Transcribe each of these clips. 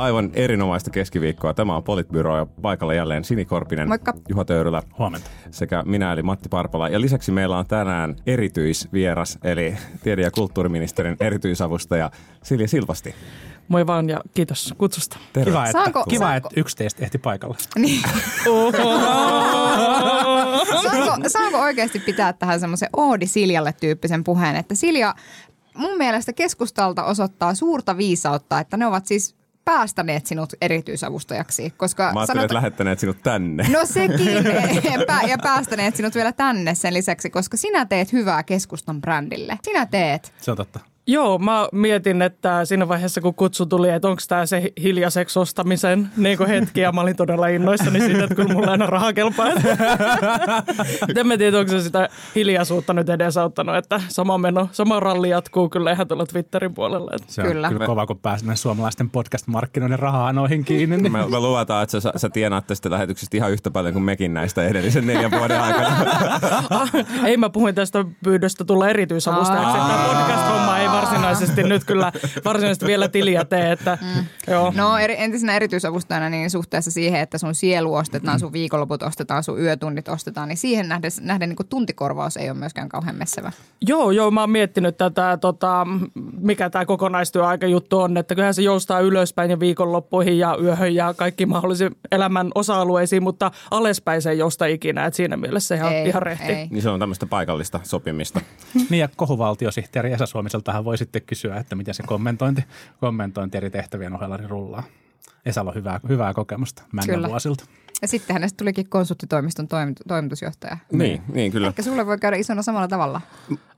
Aivan erinomaista keskiviikkoa. Tämä on Politbyro ja paikalla jälleen Sini Korpinen, Moikka. Juha Töyrylä Huomenta. sekä minä eli Matti Parpala. Ja lisäksi meillä on tänään erityisvieras eli tiede- ja kulttuuriministerin erityisavustaja Silja Silvasti. Moi vaan ja kiitos kutsusta. Terve. Kiva, että, Saanko- kiva, saanko- että yksi teistä ehti paikalle. Niin. saanko, saanko oikeasti pitää tähän semmoisen Oodi Siljalle tyyppisen puheen, että Silja mun mielestä keskustalta osoittaa suurta viisautta, että ne ovat siis päästäneet sinut erityisavustajaksi, koska Mä ajattelin, että lähettäneet sinut tänne. No sekin, ja päästäneet sinut vielä tänne sen lisäksi, koska sinä teet hyvää keskustan brändille. Sinä teet. Se on totta. Joo, mä mietin, että siinä vaiheessa kun kutsu tuli, että onko tämä se hiljaiseksi ostamisen niin hetki, ja mä olin todella innoissani siitä, että kyllä mulla aina raha kelpaa. en mä tiedä, onko se sitä hiljaisuutta nyt edesauttanut, että sama meno, sama ralli jatkuu kyllä ihan tuolla Twitterin puolella. Että Se on Kyllä. kyllä, kova, kun pääsemme suomalaisten podcast-markkinoiden rahanoihin kiinni. Niin. Me, me luvataan, että sä, sä tienaat tästä lähetyksestä ihan yhtä paljon kuin mekin näistä edellisen neljän vuoden aikana. Ah, ei mä puhuin tästä pyydöstä tulla erityisavustajaksi. että Tämä podcast-homma ei varsinaisesti nyt kyllä varsinaisesti vielä tiliä tee. Että, mm. joo. No eri, entisenä erityisavustajana niin suhteessa siihen, että sun sielu ostetaan, sun viikonloput ostetaan, sun yötunnit ostetaan, niin siihen nähden, nähden niin kuin tuntikorvaus ei ole myöskään kauhean messevä. Joo, joo, mä oon miettinyt tätä, tota, mikä tämä kokonaistyöaikajuttu on, että kyllähän se joustaa ylöspäin ja viikonloppuihin ja yöhön ja kaikki mahdollisiin elämän osa-alueisiin, mutta alaspäin se ei jousta ikinä, että siinä mielessä ihan, ei, ihan rehti. Ei. niin se on tämmöistä paikallista sopimista. niin ja kohuvaltiosihteeri Esa Suomiseltahan voi sitten kysyä, että miten se kommentointi, kommentointi eri tehtävien ohella niin rullaa. Esalla on hyvää, hyvää kokemusta männän Kyllä. vuosilta. Ja sitten hänestä tulikin konsulttitoimiston toimit, toimitusjohtaja. Niin, niin kyllä. Ehkä sulle voi käydä isona samalla tavalla.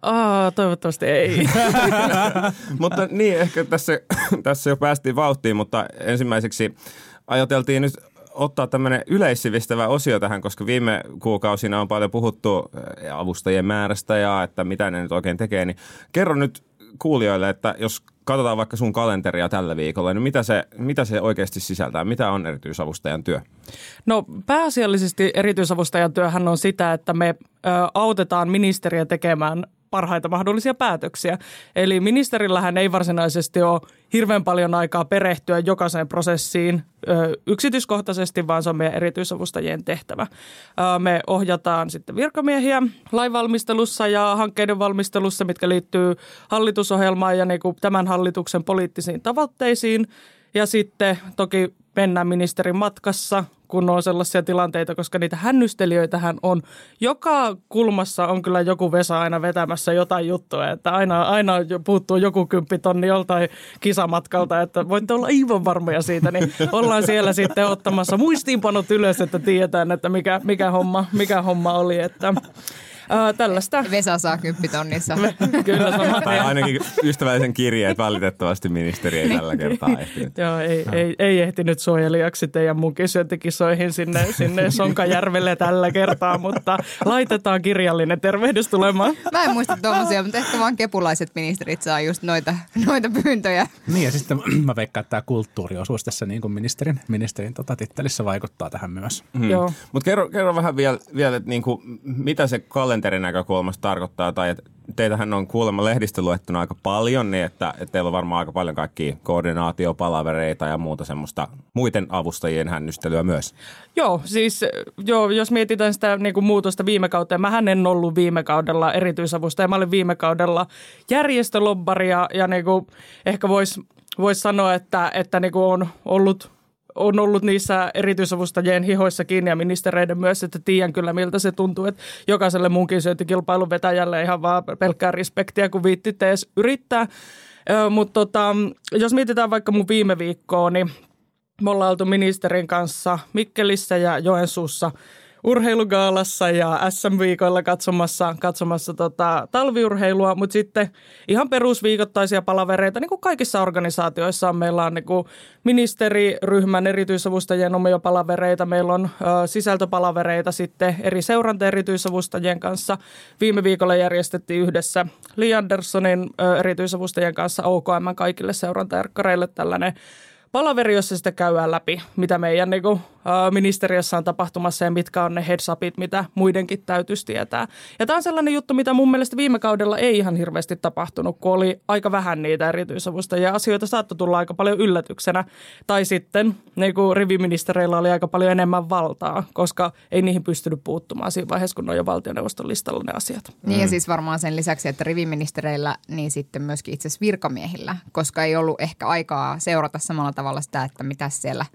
Aa, toivottavasti ei. mutta niin, ehkä tässä, tässä jo päästiin vauhtiin, mutta ensimmäiseksi ajateltiin nyt ottaa tämmöinen yleissivistävä osio tähän, koska viime kuukausina on paljon puhuttu avustajien määrästä ja että mitä ne nyt oikein tekee, niin kerro nyt kuulijoille, että jos katsotaan vaikka sun kalenteria tällä viikolla, niin mitä se, mitä se oikeasti sisältää? Mitä on erityisavustajan työ? No pääasiallisesti erityisavustajan työhän on sitä, että me autetaan ministeriä tekemään parhaita mahdollisia päätöksiä. Eli ministerillähän ei varsinaisesti ole hirveän paljon aikaa perehtyä jokaiseen prosessiin ö, yksityiskohtaisesti, vaan se on meidän erityisavustajien tehtävä. Ö, me ohjataan sitten virkamiehiä lainvalmistelussa ja hankkeiden valmistelussa, mitkä liittyy hallitusohjelmaan ja niin kuin tämän hallituksen poliittisiin tavoitteisiin. Ja sitten toki mennään ministerin matkassa, kun on sellaisia tilanteita, koska niitä hännystelijöitähän on. Joka kulmassa on kyllä joku Vesa aina vetämässä jotain juttua, että aina, aina puuttuu joku kymppitonni joltain kisamatkalta, että voitte olla aivan varmoja siitä, niin ollaan siellä sitten ottamassa muistiinpanot ylös, että tiedetään, että mikä, mikä, homma, mikä homma oli, että tällaista. Vesa saa kymppitonnissa. Kyllä sama. Tai ainakin ystävällisen kirjeen, että valitettavasti ministeri ei tällä kertaa ehtinyt. Joo, ei, ei, ei ehtinyt suojelijaksi teidän mukisyöntikisoihin sinne, sinne Sonkajärvelle tällä kertaa, mutta laitetaan kirjallinen tervehdys tulemaan. Mä en muista tuommoisia, mutta ehkä vaan kepulaiset ministerit saa just noita, noita pyyntöjä. Niin ja sitten mä veikkaan, että tämä kulttuuriosuus tässä niin kuin ministerin, ministerin tota, tittelissä vaikuttaa tähän myös. Joo. Mutta kerro, kerro vähän vielä, vielä että niinku, mitä se kalenterin näkökulmasta tarkoittaa, tai että teitähän on kuulemma lehdistö luettuna aika paljon, niin että, että teillä on varmaan aika paljon kaikkia koordinaatiopalavereita ja muuta semmoista muiden avustajien hännystelyä myös. Joo, siis joo, jos mietitään sitä niin kuin muutosta viime kauteen, mähän en ollut viime kaudella erityisavustaja, mä olin viime kaudella järjestölobbari ja, ja niin kuin ehkä voisi vois sanoa, että, että niin kuin on ollut on ollut niissä erityisavustajien hihoissa kiinni ja ministereiden myös, että tiedän kyllä miltä se tuntuu, että jokaiselle munkin syöntikilpailun vetäjälle ihan vaan pelkkää respektiä, kun viittitte edes yrittää. Mutta tota, jos mietitään vaikka mun viime viikkoa, niin me ollaan oltu ministerin kanssa Mikkelissä ja Joensuussa urheilugaalassa ja SM-viikoilla katsomassa, katsomassa tota, talviurheilua, mutta sitten ihan perusviikoittaisia palavereita, niin kuin kaikissa organisaatioissa meillä on niin kuin ministeriryhmän erityisavustajien omia palavereita, meillä on ö, sisältöpalavereita sitten eri seuranta erityisavustajien kanssa. Viime viikolla järjestettiin yhdessä Li Anderssonin ö, erityisavustajien kanssa OKM kaikille seurantajarkkareille tällainen palaveri, jossa sitä käydään läpi, mitä meidän niin kuin, ministeriössä on tapahtumassa ja mitkä on ne heads upit, mitä muidenkin täytyisi tietää. Ja tämä on sellainen juttu, mitä mun mielestä viime kaudella ei ihan hirveästi tapahtunut, kun oli aika vähän niitä erityisavusta ja asioita saattoi tulla aika paljon yllätyksenä. Tai sitten niin kuin riviministereillä oli aika paljon enemmän valtaa, koska ei niihin pystynyt puuttumaan siinä vaiheessa, kun on jo valtioneuvoston listalla ne asiat. Niin ja siis varmaan sen lisäksi, että riviministereillä, niin sitten myöskin itse asiassa virkamiehillä, koska ei ollut ehkä aikaa seurata samalla tavalla sitä, että mitä siellä,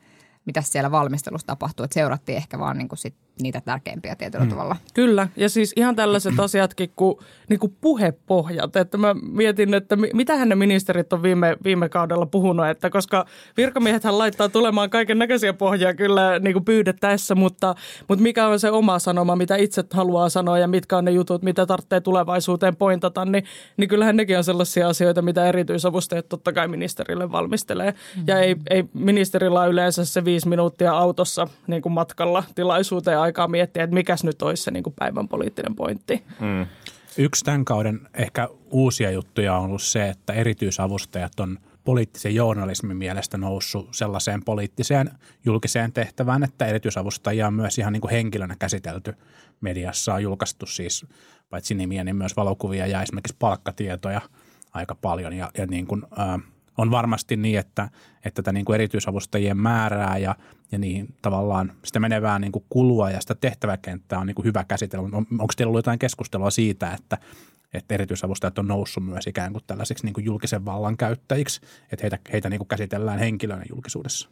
mitä siellä valmistelussa tapahtuu. Että seurattiin ehkä vaan niin kuin sit niitä tärkeimpiä tietyllä mm. tavalla. Kyllä, ja siis ihan tällaiset asiatkin kuin, niin kuin puhepohjat. Että mä mietin, että mi- mitähän ne ministerit on viime, viime kaudella puhunut, että koska virkamiehethän laittaa tulemaan kaiken näköisiä pohjia kyllä niin kuin pyydettäessä, mutta, mutta mikä on se oma sanoma, mitä itse haluaa sanoa ja mitkä on ne jutut, mitä tarvitsee tulevaisuuteen pointata, niin, niin kyllähän nekin on sellaisia asioita, mitä erityisavustajat totta kai ministerille valmistelee. Mm. Ja ei, ei ministerillä ole yleensä se viisi minuuttia autossa niin kuin matkalla tilaisuuteen aikaa miettiä, että mikäs nyt olisi se niin kuin päivän poliittinen pointti. Mm. Yksi tämän kauden ehkä uusia juttuja on ollut se, että erityisavustajat on poliittisen journalismin mielestä noussut sellaiseen poliittiseen julkiseen tehtävään, että erityisavustajia on myös ihan niin kuin henkilönä käsitelty mediassa. On julkaistu siis paitsi nimiä, niin myös valokuvia ja esimerkiksi palkkatietoja aika paljon. Ja, ja niin kuin, ää, on varmasti niin, että, että tätä niin kuin erityisavustajien määrää ja, ja niin tavallaan sitä menevää niin kuin kulua ja sitä tehtäväkenttää on niin kuin hyvä käsitellä. On, onko teillä ollut jotain keskustelua siitä, että, että erityisavustajat on noussut myös ikään kuin tällaisiksi niin kuin julkisen vallan käyttäjiksi, että heitä, heitä niin kuin käsitellään henkilöinä julkisuudessa?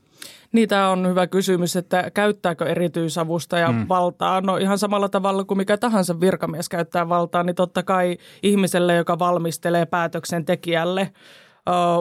Niitä on hyvä kysymys, että käyttääkö erityisavustaja mm. valtaa? No ihan samalla tavalla kuin mikä tahansa virkamies käyttää valtaa, niin totta kai ihmiselle, joka valmistelee päätöksentekijälle –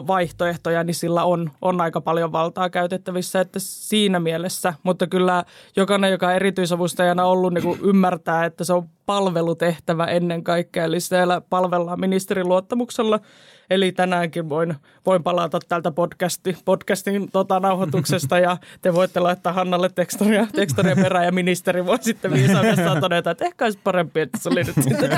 vaihtoehtoja, niin sillä on, on aika paljon valtaa käytettävissä, että siinä mielessä. Mutta kyllä jokainen, joka on erityisavustajana ollut, niin kuin ymmärtää, että se on palvelutehtävä ennen kaikkea. Eli siellä palvellaan ministerin luottamuksella – Eli tänäänkin voin, voin palata tältä podcasti, podcastin tota, nauhoituksesta ja te voitte laittaa Hannalle tekstaria, tekstaria perään ja ministeri voi sitten viisaudessaan todeta, että ehkä olisi parempi, että se oli nyt sitten.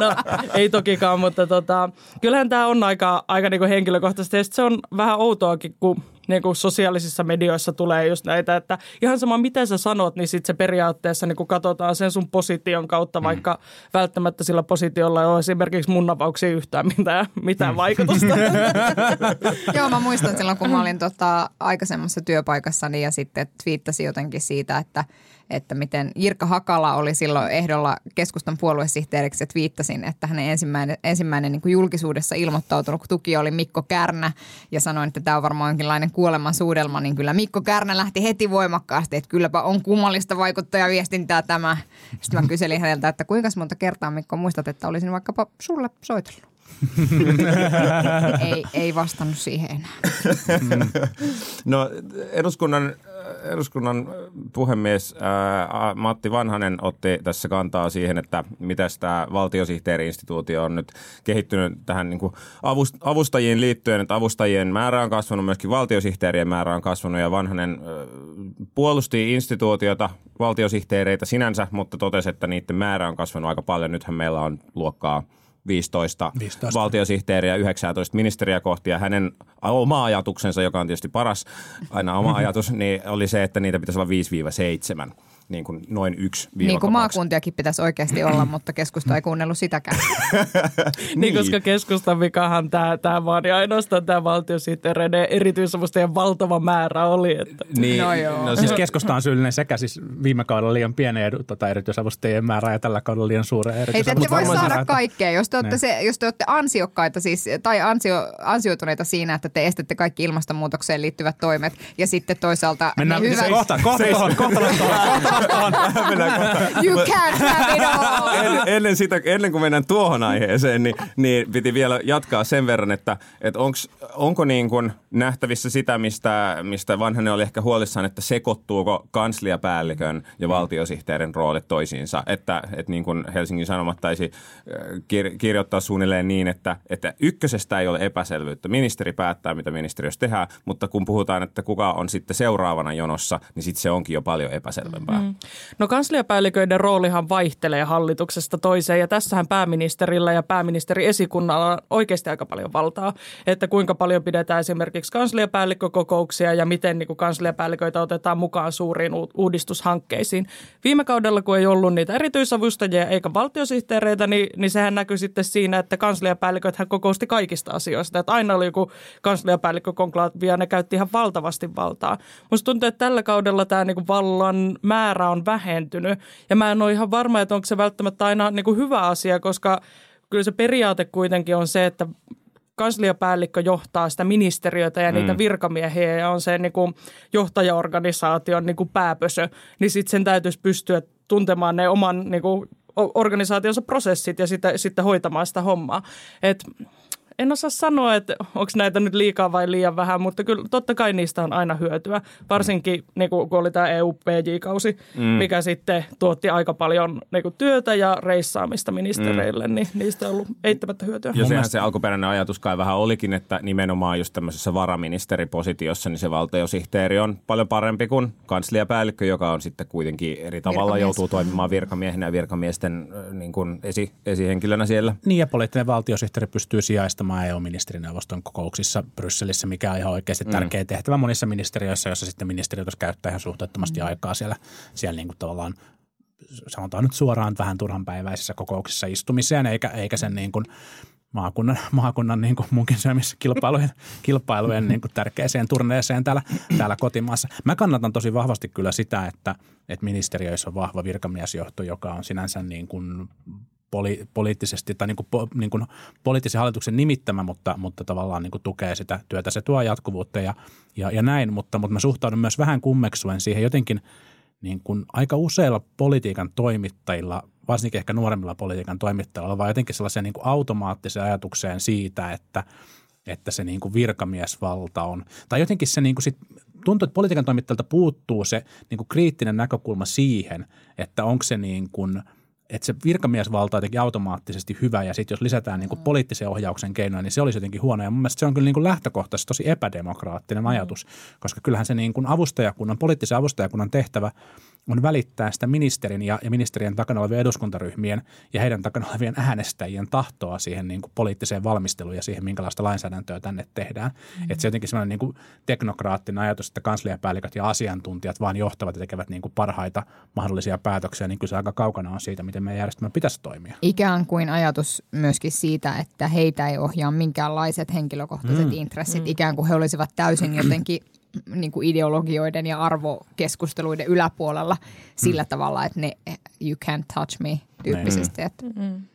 No, ei tokikaan, mutta tota, kyllähän tämä on aika, aika niinku henkilökohtaisesti ja se on vähän outoakin, kun niin kuin sosiaalisissa medioissa tulee just näitä, että ihan sama mitä sä sanot, niin sitten se periaatteessa niin kuin katsotaan sen sun position kautta, mm. vaikka välttämättä sillä positiolla ei ole esimerkiksi mun avauksiin yhtään mitään, mitään mm. vaikutusta. Joo, mä muistan silloin, kun mä olin tota, aikaisemmassa työpaikassani ja sitten twiittasin jotenkin siitä, että – että miten Jirka Hakala oli silloin ehdolla keskustan puoluesihteeriksi, että viittasin, että hänen ensimmäinen, ensimmäinen niin kuin julkisuudessa ilmoittautunut tuki oli Mikko Kärnä ja sanoin, että tämä on varmaan jonkinlainen kuoleman suudelma, niin kyllä Mikko Kärnä lähti heti voimakkaasti, että kylläpä on kummallista vaikuttajaviestintää tämä. Sitten mä kyselin häneltä, että kuinka monta kertaa Mikko muistat, että olisin vaikkapa sulle soitellut. ei, ei vastannut siihen enää. no eduskunnan eduskunnan puhemies ää, Matti Vanhanen otti tässä kantaa siihen, että miten tämä valtiosihteeri-instituutio on nyt kehittynyt tähän niin kuin avust, avustajien liittyen, että avustajien määrä on kasvanut, myöskin valtiosihteerien määrä on kasvanut ja Vanhanen ää, puolusti instituutiota, valtiosihteereitä sinänsä, mutta totesi, että niiden määrä on kasvanut aika paljon. Nythän meillä on luokkaa – 15, 15. valtiosihteeriä, 19 ministeriä kohti ja hänen oma ajatuksensa, joka on tietysti paras, aina oma ajatus, niin oli se, että niitä pitäisi olla 5-7 niin kuin noin yksi Niin kuin maakuntiakin pitäisi oikeasti olla, mutta keskusta ei kuunnellut sitäkään. niin. niin, koska keskustan vikahan tämä, tämä vaan ja ainoastaan tämä valtiosihteereiden erityisavustajien valtava määrä oli. Että. Niin, no joo. No siis keskusta on syyllinen sekä siis viime kaudella liian pienen edu, tota, erityisavustajien määrää ja tällä kaudella liian suuren erityisavustajien Ei te voi saada että... kaikkea, jos te, olette se, jos te olette ansiokkaita siis, tai ansio, ansioituneita siinä, että te estätte kaikki ilmastonmuutokseen liittyvät toimet ja sitten toisaalta Mennään, hyvät... kohta, kohta, kohta, kohta, kohta, kohta Mennään kohta. You can't have it all! ennen, ennen, sitä, ennen kuin mennään tuohon aiheeseen, niin, niin piti vielä jatkaa sen verran, että, että onks, onko niin kuin nähtävissä sitä, mistä, mistä vanhanen oli ehkä huolissaan, että sekoittuuko kansliapäällikön ja valtiosihteerin roolit toisiinsa. Että, että niin kuin Helsingin Sanomat taisi äh, kir- kirjoittaa suunnilleen niin, että, että ykkösestä ei ole epäselvyyttä. Ministeri päättää, mitä ministeriössä tehdään, mutta kun puhutaan, että kuka on sitten seuraavana jonossa, niin sitten se onkin jo paljon epäselvempää. Mm. No kansliapäälliköiden roolihan vaihtelee hallituksesta toiseen ja tässähän pääministerillä ja pääministeri esikunnalla on oikeasti aika paljon valtaa, että kuinka paljon pidetään esimerkiksi kansliapäällikkökokouksia ja miten niin kuin kansliapäälliköitä otetaan mukaan suuriin uudistushankkeisiin. Viime kaudella, kun ei ollut niitä erityisavustajia eikä valtiosihteereitä, niin, niin sehän näkyy sitten siinä, että kansliapäälliköt hän kokousti kaikista asioista. Että aina oli joku kansliapäällikkökonklaavia ja ne käytti ihan valtavasti valtaa. Musta tuntuu, että tällä kaudella tämä niin kuin vallan määrä on vähentynyt. Ja mä en ole ihan varma, että onko se välttämättä aina niin kuin hyvä asia, koska kyllä se periaate kuitenkin on se, että kansliapäällikkö johtaa sitä ministeriötä ja niitä virkamiehiä ja on se niin kuin johtajaorganisaation niin kuin pääpösö, niin sitten sen täytyisi pystyä tuntemaan ne oman niin kuin organisaationsa prosessit ja sitten, sitten hoitamaan sitä hommaa. Et en osaa sanoa, että onko näitä nyt liikaa vai liian vähän, mutta kyllä totta kai niistä on aina hyötyä. Varsinkin niin kun oli tämä EU-PJ-kausi, mm. mikä sitten tuotti aika paljon niin kuin työtä ja reissaamista ministereille, mm. niin niistä on ollut eittämättä hyötyä. Ja sehän se alkuperäinen ajatus kai vähän olikin, että nimenomaan just tämmöisessä varaministeripositiossa, niin se valtiosihteeri on paljon parempi kuin kansliapäällikkö, joka on sitten kuitenkin eri tavalla Virkamies. joutuu toimimaan virkamiehenä ja virkamiesten niin kuin esi, esihenkilönä siellä. Niin ja poliittinen valtiosihteeri pystyy sijaistamaan EU-ministerineuvoston kokouksissa Brysselissä, mikä on ihan oikeasti tärkeä tehtävä monissa ministeriöissä, jossa sitten ministeriöt käyttää ihan suhteettomasti aikaa siellä, siellä niin kuin tavallaan sanotaan nyt suoraan vähän turhanpäiväisissä kokouksissa istumiseen, eikä, eikä sen niin kuin maakunnan, maakunnan niin kuin munkin syömissä kilpailujen, kilpailujen niin kuin tärkeäseen turneeseen täällä, täällä kotimaassa. Mä kannatan tosi vahvasti kyllä sitä, että, että ministeriöissä on vahva virkamiesjohto, joka on sinänsä niin kuin poli, poliittisesti tai niin kuin, po, niin kuin poliittisen hallituksen nimittämä, mutta, mutta tavallaan niin kuin tukee sitä työtä. Se tuo jatkuvuutta ja, ja, ja näin, mutta, mutta mä suhtaudun myös vähän kummeksuen siihen jotenkin niin kuin aika useilla politiikan toimittajilla, varsinkin ehkä nuoremmilla politiikan toimittajilla, vaan jotenkin sellaisen niin kuin automaattisen ajatukseen siitä, että, että se niin kuin virkamiesvalta on, tai jotenkin se niin kuin sit, tuntuu, että politiikan toimittajalta puuttuu se niin kuin kriittinen näkökulma siihen, että onko se niin kuin – että se virkamiesvalta on jotenkin automaattisesti hyvä ja sitten jos lisätään niin kuin poliittisen ohjauksen keinoja, niin se olisi jotenkin huono. Ja mun mielestä se on kyllä niin kuin lähtökohtaisesti tosi epädemokraattinen ajatus, koska kyllähän se niin kuin avustajakunnan, poliittisen avustajakunnan tehtävä on välittää sitä ministerin ja, ja ministerien takana olevien eduskuntaryhmien ja heidän takana olevien äänestäjien tahtoa siihen niin kuin poliittiseen valmisteluun ja siihen, minkälaista lainsäädäntöä tänne tehdään. Mm. Että se jotenkin sellainen niin kuin teknokraattinen ajatus, että kansliapäälliköt ja asiantuntijat vaan johtavat ja tekevät niin kuin parhaita mahdollisia päätöksiä, niin kyllä se aika kaukana on siitä, miten meidän järjestelmä pitäisi toimia. Ikään kuin ajatus myöskin siitä, että heitä ei ohjaa minkäänlaiset henkilökohtaiset mm. intressit, mm. ikään kuin he olisivat täysin jotenkin niin kuin ideologioiden ja arvokeskusteluiden yläpuolella sillä tavalla, että ne you can't touch me tyyppisesti. Että Ja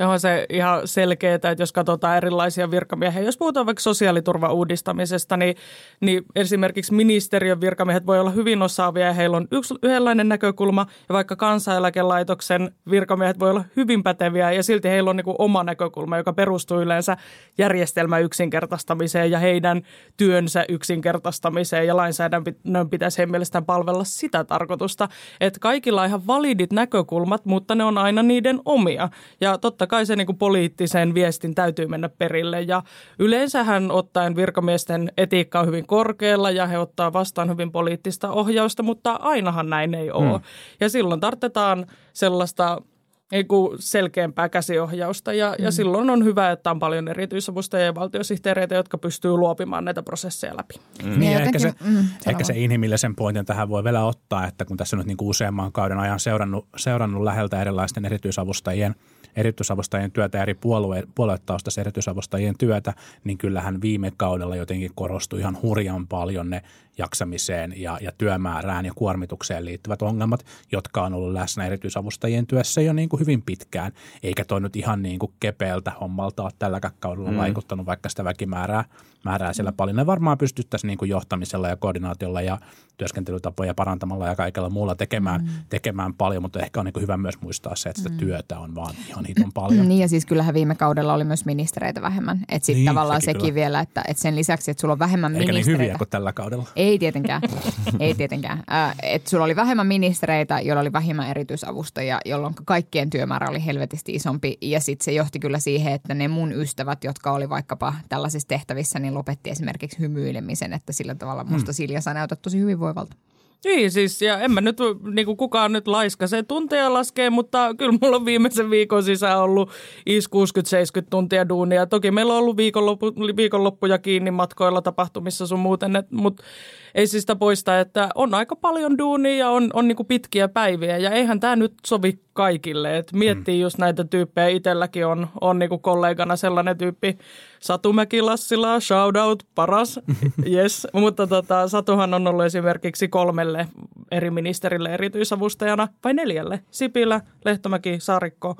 on se ihan selkeää, että jos katsotaan erilaisia virkamiehiä, jos puhutaan vaikka sosiaaliturvan uudistamisesta, niin, niin esimerkiksi ministeriön virkamiehet voi olla hyvin osaavia ja heillä on yksi, yhdenlainen näkökulma. Ja vaikka kansaneläkelaitoksen virkamiehet voi olla hyvin päteviä ja silti heillä on niin kuin oma näkökulma, joka perustuu yleensä järjestelmän yksinkertaistamiseen ja heidän työnsä yksinkertaistamiseen ja lainsäädännön pitäisi heidän mielestään palvella sitä tarkoitusta, että kaikilla on ihan validit näkökulmat, mutta ne on aina niiden omia. Ja totta kai se niin kuin poliittisen viestin täytyy mennä perille ja yleensähän ottaen virkamiesten etiikka on hyvin korkealla ja he ottaa vastaan hyvin poliittista ohjausta, mutta ainahan näin ei ole. Mm. Ja silloin tarvitaan sellaista niin kuin selkeämpää käsiohjausta ja, mm. ja silloin on hyvä, että on paljon erityisavustajia ja valtiosihteereitä, jotka pystyy luopimaan näitä prosesseja läpi. Mm. Niin, ehkä, se, mm, ehkä se inhimillisen pointin tähän voi vielä ottaa, että kun tässä nyt niin kuin useamman kauden ajan seurannut, seurannut läheltä erilaisten erityisavustajien – erityisavustajien työtä, eri puolue, puoluetaustaisen erityisavustajien työtä, niin kyllähän viime kaudella jotenkin korostui ihan hurjan paljon ne jaksamiseen ja, ja työmäärään ja kuormitukseen liittyvät ongelmat, jotka on ollut läsnä erityisavustajien työssä jo niin kuin hyvin pitkään. Eikä toi nyt ihan niin kuin kepeältä hommalta ole tälläkään kaudella mm. vaikuttanut, vaikka sitä väkimäärää määrää siellä paljon. Ne varmaan pystyttäisiin niin kuin johtamisella ja koordinaatiolla ja työskentelytapoja parantamalla ja kaikella muulla tekemään, mm. tekemään paljon, mutta ehkä on niin kuin hyvä myös muistaa se, että sitä mm. työtä on vaan ihan hiton paljon. Niin ja siis kyllähän viime kaudella oli myös ministereitä vähemmän. Että sitten Niin, tavallaan sekin sekin kyllä. vielä, että, että sen lisäksi, että sulla on vähemmän Eikä niin ministereitä. hyviä kuin tällä kaudella. Ei tietenkään, ei tietenkään. Äh, että sulla oli vähemmän ministereitä, joilla oli vähemmän erityisavustajia, jolloin kaikkien työmäärä oli helvetisti isompi. Ja sitten se johti kyllä siihen, että ne mun ystävät, jotka oli vaikkapa tällaisissa tehtävissä, niin lopetti esimerkiksi hymyilemisen, että sillä tavalla musta Silja saa näyttää tosi hyvinvoivalta. Niin siis, ja en mä nyt, niin kuin kukaan nyt laiska se tunteja laskee, mutta kyllä mulla on viimeisen viikon sisään ollut is 60-70 tuntia duunia. Toki meillä on ollut viikonloppu, viikonloppuja kiinni matkoilla, tapahtumissa sun muuten, mutta ei siis sitä poista, että on aika paljon duunia ja on, on niin kuin pitkiä päiviä ja eihän tämä nyt sovi kaikille. Et miettii mm. just näitä tyyppejä, itselläkin on, on niin kuin kollegana sellainen tyyppi, Satu Mäki-Lassila, shout out, paras, yes. Mutta tota, Satuhan on ollut esimerkiksi kolmelle eri ministerille erityisavustajana, vai neljälle, Sipilä, Lehtomäki, Saarikko,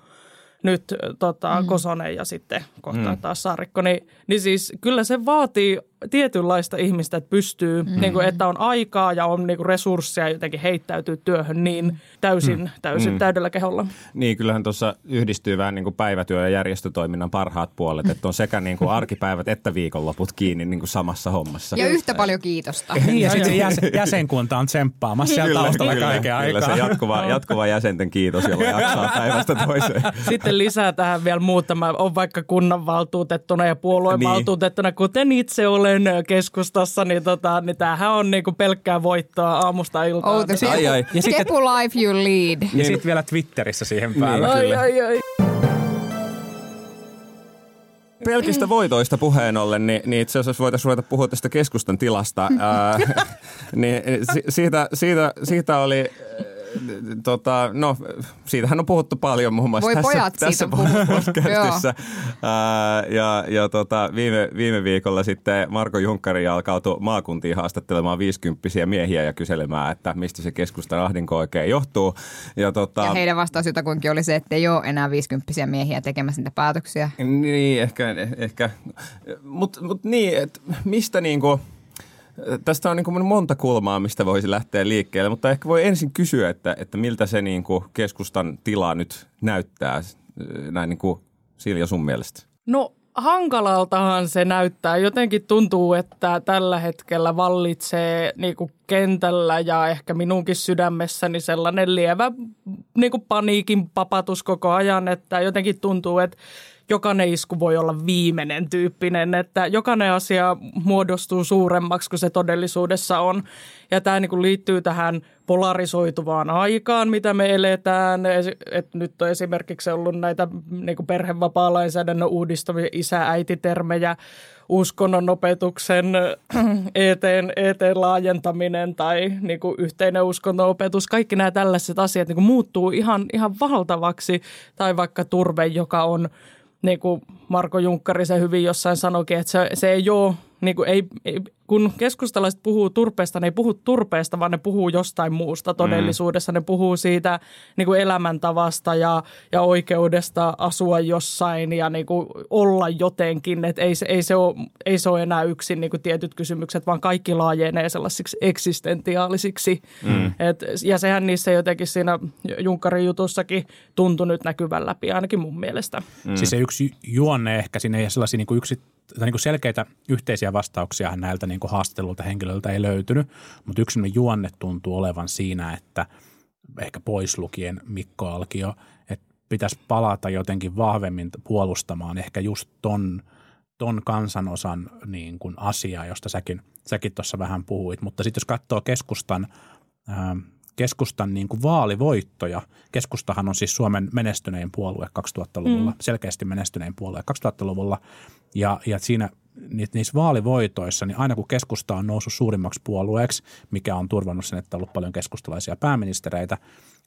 nyt tota, mm. Kosonen ja sitten kohta mm. taas Saarikko, niin, niin siis kyllä se vaatii tietynlaista ihmistä, että pystyy, mm. niin kuin, että on aikaa ja on niin kuin resursseja jotenkin heittäytyy työhön niin täysin, mm. täysin mm. täydellä keholla. Niin, kyllähän tuossa yhdistyy vähän niin kuin päivätyö- ja järjestötoiminnan parhaat puolet, että on sekä niin kuin arkipäivät että viikonloput kiinni niin kuin samassa hommassa. Ja yhtä paljon kiitosta. Niin, ja sitten jäsen, jäsenkunta on tsemppaamassa siellä taustalla kaiken kyllä, aikaa. se jatkuva, jatkuva jäsenten kiitos, jolla jaksaa päivästä toiseen. Sitten lisää tähän vielä muuta. Mä oon vaikka kunnanvaltuutettuna ja puoluevaltuutettuna, kuten itse olen keskustassa, niin, tota, niin tämähän on niinku pelkkää voittoa aamusta iltaan. Oh, the Ai, ai. Ja sitten- Kepu life you lead. Ja sitten vielä Twitterissä siihen päälle. Niin. ai, kyllä. ai, ai. Pelkistä voitoista puheen ollen, niin, niin itse asiassa voitaisiin ruveta puhua tästä keskustan tilasta. Ää, niin, si- siitä, siitä, siitä oli, tota, no siitähän on puhuttu paljon muun muassa Voi tässä, pojat, tässä podcastissa. Ää, ja ja tota, viime, viime viikolla sitten Marko Junkkari jalkautui maakuntiin haastattelemaan 50 miehiä ja kyselemään, että mistä se keskustan ahdinko oikein johtuu. Ja, tota, Ja heidän vastaus jotakuinkin oli se, että ei ole enää 50 miehiä tekemässä niitä päätöksiä. Niin, ehkä, ehkä. mutta mut niin, että mistä niinku, tästä on niinku monta kulmaa, mistä voisi lähteä liikkeelle, mutta ehkä voi ensin kysyä, että, että miltä se niinku keskustan tila nyt näyttää, näin niinku Silja sun mielestä. No hankalaltahan se näyttää. Jotenkin tuntuu, että tällä hetkellä vallitsee niin kuin kentällä ja ehkä minunkin sydämessäni sellainen lievä niin kuin paniikin papatus koko ajan, että jotenkin tuntuu, että jokainen isku voi olla viimeinen tyyppinen, että jokainen asia muodostuu suuremmaksi kuin se todellisuudessa on. Ja tämä niin kuin liittyy tähän polarisoituvaan aikaan, mitä me eletään. Et nyt on esimerkiksi ollut näitä niin kuin perhevapaa-lainsäädännön uudistamia isä-äiti-termejä, uskonnon opetuksen eteen, eteen laajentaminen tai niin kuin yhteinen uskonnon-opetus. Kaikki nämä tällaiset asiat niin kuin muuttuu ihan, ihan valtavaksi. Tai vaikka turve, joka on niin kuin Marko Junkkari se hyvin jossain sanoikin, että se, se ei ole, niin kuin ei, ei, kun keskustalaiset puhuu turpeesta, ne ei puhu turpeesta, vaan ne puhuu jostain muusta todellisuudessa. Ne puhuu siitä niin kuin elämäntavasta ja, ja oikeudesta asua jossain ja niin kuin olla jotenkin. Että ei, se- ei, se ole, ei se ole enää yksin niin kuin tietyt kysymykset, vaan kaikki laajenee sellaisiksi eksistentiaalisiksi. Mm. Et, ja sehän niissä jotenkin siinä Junkkarin jutussakin tuntui nyt näkyvän läpi, ainakin mun mielestä. Mm. Siis se yksi juonne ehkä, siinä ei sellaisia niin kuin yksi, tai niin selkeitä yhteisiä vastauksia näiltä niin haastattelulta henkilöiltä ei löytynyt, mutta yksi juonne tuntuu olevan siinä, että ehkä pois lukien Mikko Alkio, että pitäisi palata jotenkin vahvemmin puolustamaan ehkä just ton, ton kansanosan niin kuin asiaa, josta säkin, säkin tuossa vähän puhuit. Mutta sitten jos katsoo keskustan ää, keskustan niin kuin vaalivoittoja. Keskustahan on siis Suomen menestynein puolue 2000-luvulla, mm. selkeästi menestynein puolue 2000-luvulla. Ja, ja siinä ni- niissä vaalivoitoissa, niin aina kun keskusta on noussut suurimmaksi puolueeksi, mikä on turvannut sen, että on ollut paljon keskustalaisia pääministereitä,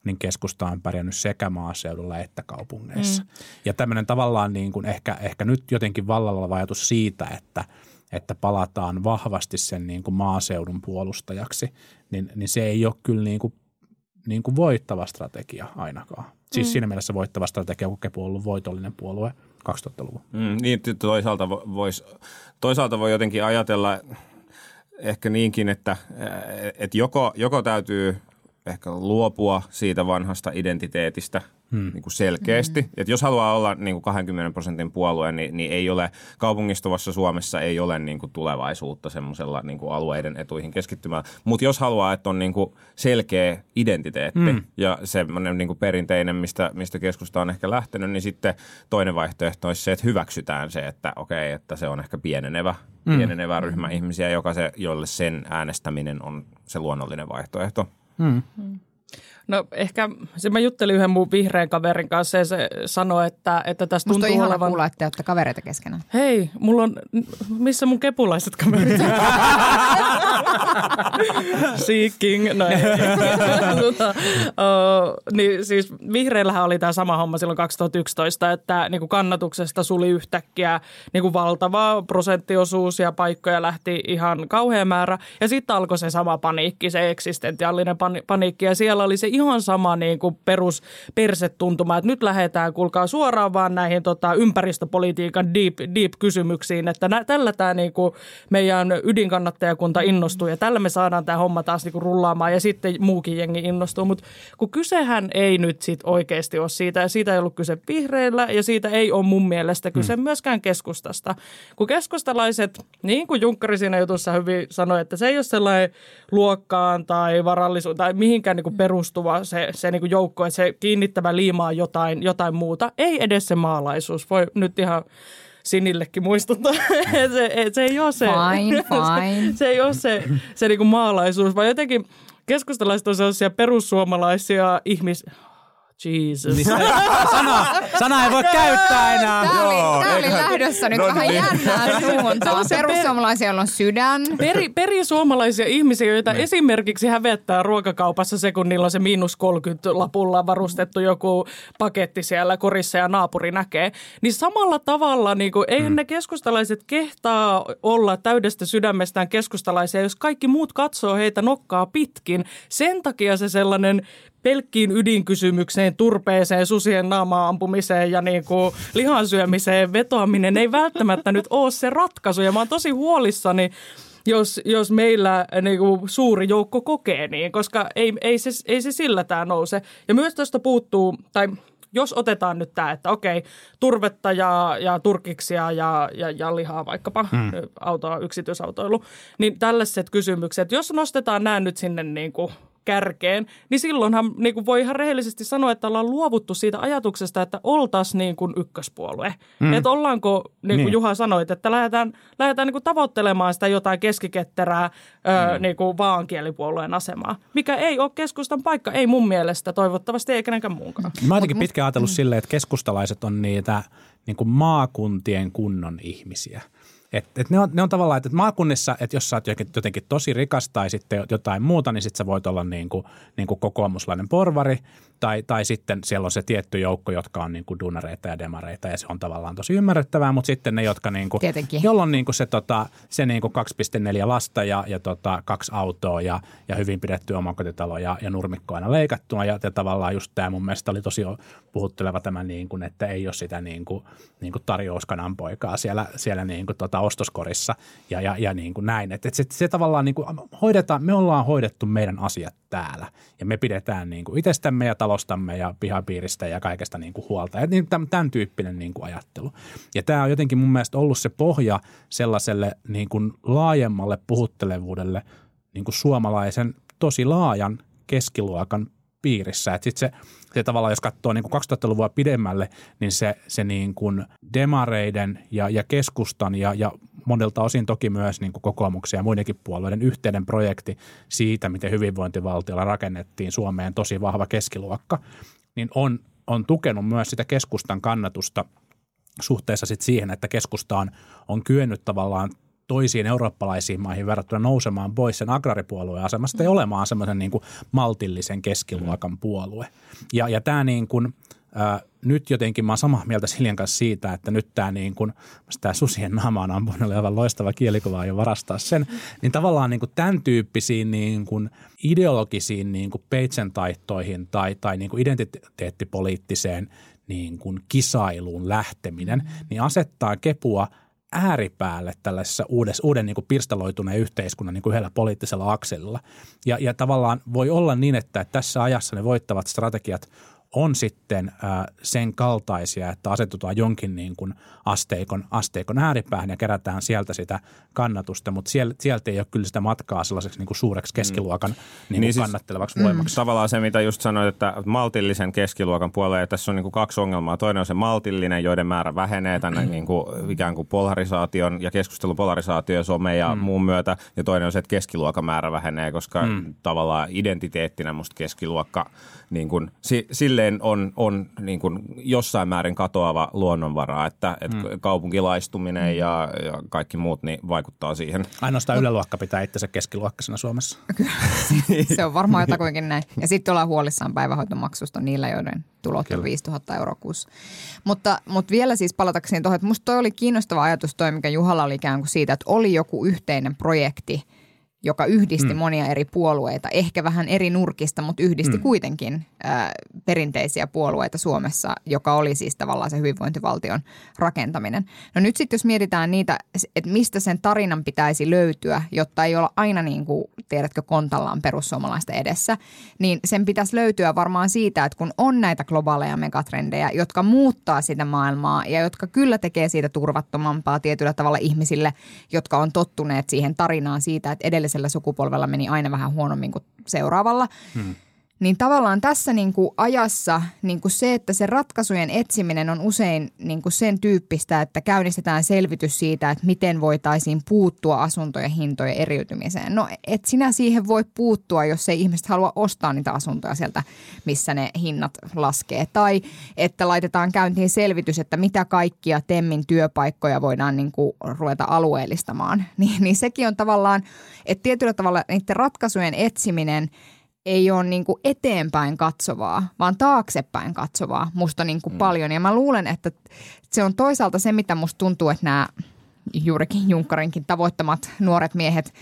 niin keskusta on pärjännyt sekä maaseudulla että kaupungeissa. Mm. Ja tämmöinen tavallaan niin kuin ehkä, ehkä nyt jotenkin vallalla ajatus siitä, että että palataan vahvasti sen niin kuin maaseudun puolustajaksi, niin, niin se ei ole kyllä niin kuin, niin kuin voittava strategia ainakaan. Siis mm. siinä mielessä voittava strategia, kun Kepu on ollut voitollinen puolue 2000-luvun. Mm, niin toisaalta, vois, toisaalta voi jotenkin ajatella ehkä niinkin, että, että joko, joko täytyy ehkä luopua siitä vanhasta identiteetistä – hmm. niin kuin selkeästi. Hmm. Että jos haluaa olla niin kuin 20 prosentin puolue, niin, niin ei ole kaupungistuvassa Suomessa ei ole niin kuin tulevaisuutta semmoisella niin kuin alueiden etuihin keskittymään. Mutta jos haluaa, että on niin kuin selkeä identiteetti hmm. ja semmoinen niin kuin perinteinen, mistä, mistä keskusta on ehkä lähtenyt, niin sitten toinen vaihtoehto olisi se, että hyväksytään se, että okei, okay, että se on ehkä pienenevä, hmm. pienenevä ryhmä ihmisiä, joka se, jolle sen äänestäminen on se luonnollinen vaihtoehto. Hmm. Hmm. No ehkä se mä juttelin yhden mun vihreän kaverin kanssa ja se sanoi, että, että tässä Musta tuntuu on olevan... kuulla, että olette kavereita keskenään. Hei, mulla on, missä mun kepulaiset kaverit? Seeking, no ei. tota, uh, niin siis vihreillähän oli tämä sama homma silloin 2011, että niin kuin kannatuksesta suli yhtäkkiä niin kuin valtava prosenttiosuus ja paikkoja lähti ihan kauhean määrä. Ja sitten alkoi se sama paniikki, se eksistentiaalinen paniikki ja siellä oli se ihan sama niin kuin perus persetuntuma, että nyt lähdetään, kuulkaa suoraan vaan näihin tota, ympäristöpolitiikan deep, deep kysymyksiin, että nä, tällä tämä niin kuin meidän ydinkannattajakunta innostuu ja tällä me saadaan tämä homma taas niin kuin rullaamaan ja sitten muukin jengi innostuu, mutta kun kysehän ei nyt sit oikeasti ole siitä ja siitä ei ollut kyse vihreillä ja siitä ei ole mun mielestä kyse hmm. myöskään keskustasta. Kun keskustalaiset, niin kuin Junkkari siinä jutussa hyvin sanoi, että se ei ole sellainen luokkaan tai varallisuuteen tai mihinkään niin kuin perustuva muuttuva se, se niin kuin joukko, että se kiinnittävä liimaa jotain, jotain muuta. Ei edes se maalaisuus. Voi nyt ihan Sinillekin muistuttaa. se, se ei ole se, fine, fine. se ei ole se, se niin kuin maalaisuus, vaan jotenkin keskustalaiset on sellaisia perussuomalaisia ihmis... Jesus. Niin sana, sana ei voi käyttää enää. Tämä oli, Joo, tämä oli lähdössä nyt no, vähän niin. jännää suuntaan. Perussuomalaisia, joilla on sydän. Peri, perisuomalaisia ihmisiä, joita ne. esimerkiksi hävettää ruokakaupassa se, kun niillä on se miinus 30 lapulla varustettu joku paketti siellä korissa ja naapuri näkee. Niin samalla tavalla, niin kuin, eihän mm. ne keskustalaiset kehtaa olla täydestä sydämestään keskustalaisia, jos kaikki muut katsoo heitä nokkaa pitkin. Sen takia se sellainen pelkkiin ydinkysymykseen, turpeeseen, susien naamaa ampumiseen ja niin kuin lihansyömiseen vetoaminen ei välttämättä nyt ole se ratkaisu. Ja mä oon tosi huolissani, jos, jos meillä niin kuin suuri joukko kokee niin, koska ei, ei, se, ei se sillä tämä nouse. Ja myös tuosta puuttuu, tai jos otetaan nyt tämä, että okei, turvetta ja, ja turkiksia ja, ja, ja lihaa vaikkapa, hmm. autoa, yksityisautoilu, niin tällaiset kysymykset, jos nostetaan nämä nyt sinne niin kuin kärkeen, niin silloinhan niin kuin voi ihan rehellisesti sanoa, että ollaan luovuttu siitä ajatuksesta, että oltaisiin niin kuin ykköspuolue. Mm. Että ollaanko, niin kuin niin. Juha sanoi, että lähdetään, lähdetään niin kuin tavoittelemaan sitä jotain keskiketterää mm. niin kuin vaankielipuolueen asemaa, mikä ei ole keskustan paikka, ei mun mielestä toivottavasti, ei kenenkään muunkaan. Mä oon jotenkin pitkään ajatellut mm. silleen, että keskustalaiset on niitä niin kuin maakuntien kunnon ihmisiä – et, et ne, on, ne on tavallaan, että maakunnissa, että jos sä oot jotenkin tosi rikas tai sitten jotain muuta, niin sitten sä voit olla niin kuin, niin kuin kokoomuslainen porvari – tai, tai sitten siellä on se tietty joukko, jotka on niin kuin dunareita ja demareita ja se on tavallaan tosi ymmärrettävää, mutta sitten ne, jotka niin kuin, jolla on niin kuin se, tota, se niin kuin 2,4 lasta ja, ja tota, kaksi autoa ja, ja hyvin pidetty omakotitalo ja, ja nurmikko aina leikattuna. Ja, ja tavallaan just tämä mun mielestä oli tosi puhutteleva tämä, niin kuin, että ei ole sitä niin kuin, niin kuin tarjouskanan poikaa siellä, siellä niin kuin tota ostoskorissa ja, ja, ja niin kuin näin. Että et se, se tavallaan niin kuin hoidetaan, me ollaan hoidettu meidän asiat täällä ja me pidetään niin kuin itsestämme ja talostamme ja pihapiiristä ja kaikesta niin kuin huolta. Ja niin, tämän tyyppinen niin kuin ajattelu. Ja tämä on jotenkin mun mielestä ollut se pohja sellaiselle niin kuin laajemmalle puhuttelevuudelle niin kuin suomalaisen tosi laajan keskiluokan piirissä. Että sitten se, se tavallaan, jos katsoo niin kuin 2000-luvua pidemmälle, niin se, se niin kuin demareiden ja, ja keskustan ja, ja monelta osin toki myös niin kuin kokoomuksen ja muidenkin puolueiden yhteinen projekti siitä, miten hyvinvointivaltiolla rakennettiin Suomeen tosi vahva keskiluokka, niin on, on tukenut myös sitä keskustan kannatusta suhteessa sit siihen, että keskusta on, on kyennyt tavallaan toisiin eurooppalaisiin maihin verrattuna nousemaan pois sen agraripuolueen asemasta ja olemaan semmoisen niin kuin maltillisen keskiluokan puolue. Ja, ja tämä niin kuin – ää, nyt jotenkin mä oon samaa mieltä Siljan kanssa siitä, että nyt tämä niin kuin, tämä susien naama on ampunut oli aivan loistava kielikuva jo varastaa sen, niin tavallaan niin kuin tämän tyyppisiin niin kuin ideologisiin niin kuin peitsentaittoihin tai, tai niin kuin identiteettipoliittiseen niin kuin kisailuun lähteminen, niin asettaa kepua ääripäälle tällaisessa uudessa, uuden niin kuin pirstaloituneen yhteiskunnan niin kuin yhdellä poliittisella akselilla. Ja, ja tavallaan voi olla niin, että tässä ajassa ne voittavat strategiat on sitten sen kaltaisia, että asetutaan jonkin niin kuin asteikon, asteikon ääripäähän ja kerätään sieltä sitä kannatusta, mutta sieltä, sieltä ei ole kyllä sitä matkaa sellaiseksi niin kuin suureksi keskiluokan niin niin siis, kannattelevaksi voimaksi. Tavallaan se, mitä just sanoit, että maltillisen keskiluokan puolella, tässä on niin kuin kaksi ongelmaa. Toinen on se maltillinen, joiden määrä vähenee tänne niin kuin, ikään kuin polarisaation ja keskustelun polarisaatio somen ja mm. muun myötä. Ja toinen on se, että keskiluokan määrä vähenee, koska mm. tavallaan identiteettinä musta keskiluokka niin kuin, silleen on, on niin kuin jossain määrin katoava luonnonvara, että, että mm. kaupunkilaistuminen mm. ja, ja kaikki muut niin vaikuttaa siihen. Ainoastaan no. yläluokka pitää itsensä keskiluokkaisena Suomessa. se on varmaan jotakuinkin näin. Ja sitten ollaan huolissaan päivähoitomaksusta niillä, joiden tulot on 5000 euroa kuussa. Mutta, mutta vielä siis palatakseni tuohon, että musta toi oli kiinnostava ajatus toi, mikä Juhalla oli ikään kuin siitä, että oli joku yhteinen projekti – joka yhdisti mm. monia eri puolueita, ehkä vähän eri nurkista, mutta yhdisti mm. kuitenkin ä, perinteisiä puolueita Suomessa, joka oli siis tavallaan se hyvinvointivaltion rakentaminen. No nyt sitten jos mietitään niitä, että mistä sen tarinan pitäisi löytyä, jotta ei olla aina niin kuin, tiedätkö, kontallaan perussuomalaisten edessä, niin sen pitäisi löytyä varmaan siitä, että kun on näitä globaaleja megatrendejä, jotka muuttaa sitä maailmaa ja jotka kyllä tekee siitä turvattomampaa tietyllä tavalla ihmisille, jotka on tottuneet siihen tarinaan siitä, että edelleen edellisellä sukupolvella meni aina vähän huonommin kuin seuraavalla. Hmm. Niin tavallaan tässä niin kuin ajassa niin kuin se, että se ratkaisujen etsiminen on usein niin kuin sen tyyppistä, että käynnistetään selvitys siitä, että miten voitaisiin puuttua asuntojen hintojen eriytymiseen. No et sinä siihen voi puuttua, jos ei ihmiset halua ostaa niitä asuntoja sieltä, missä ne hinnat laskee. Tai että laitetaan käyntiin selvitys, että mitä kaikkia Temmin työpaikkoja voidaan niin kuin ruveta alueellistamaan. Niin, niin sekin on tavallaan, että tietyllä tavalla niiden ratkaisujen etsiminen – ei ole niin kuin eteenpäin katsovaa, vaan taaksepäin katsovaa musta niin kuin mm. paljon. Ja mä luulen, että se on toisaalta se, mitä musta tuntuu, että nämä juurikin Junkkarinkin tavoittamat nuoret miehet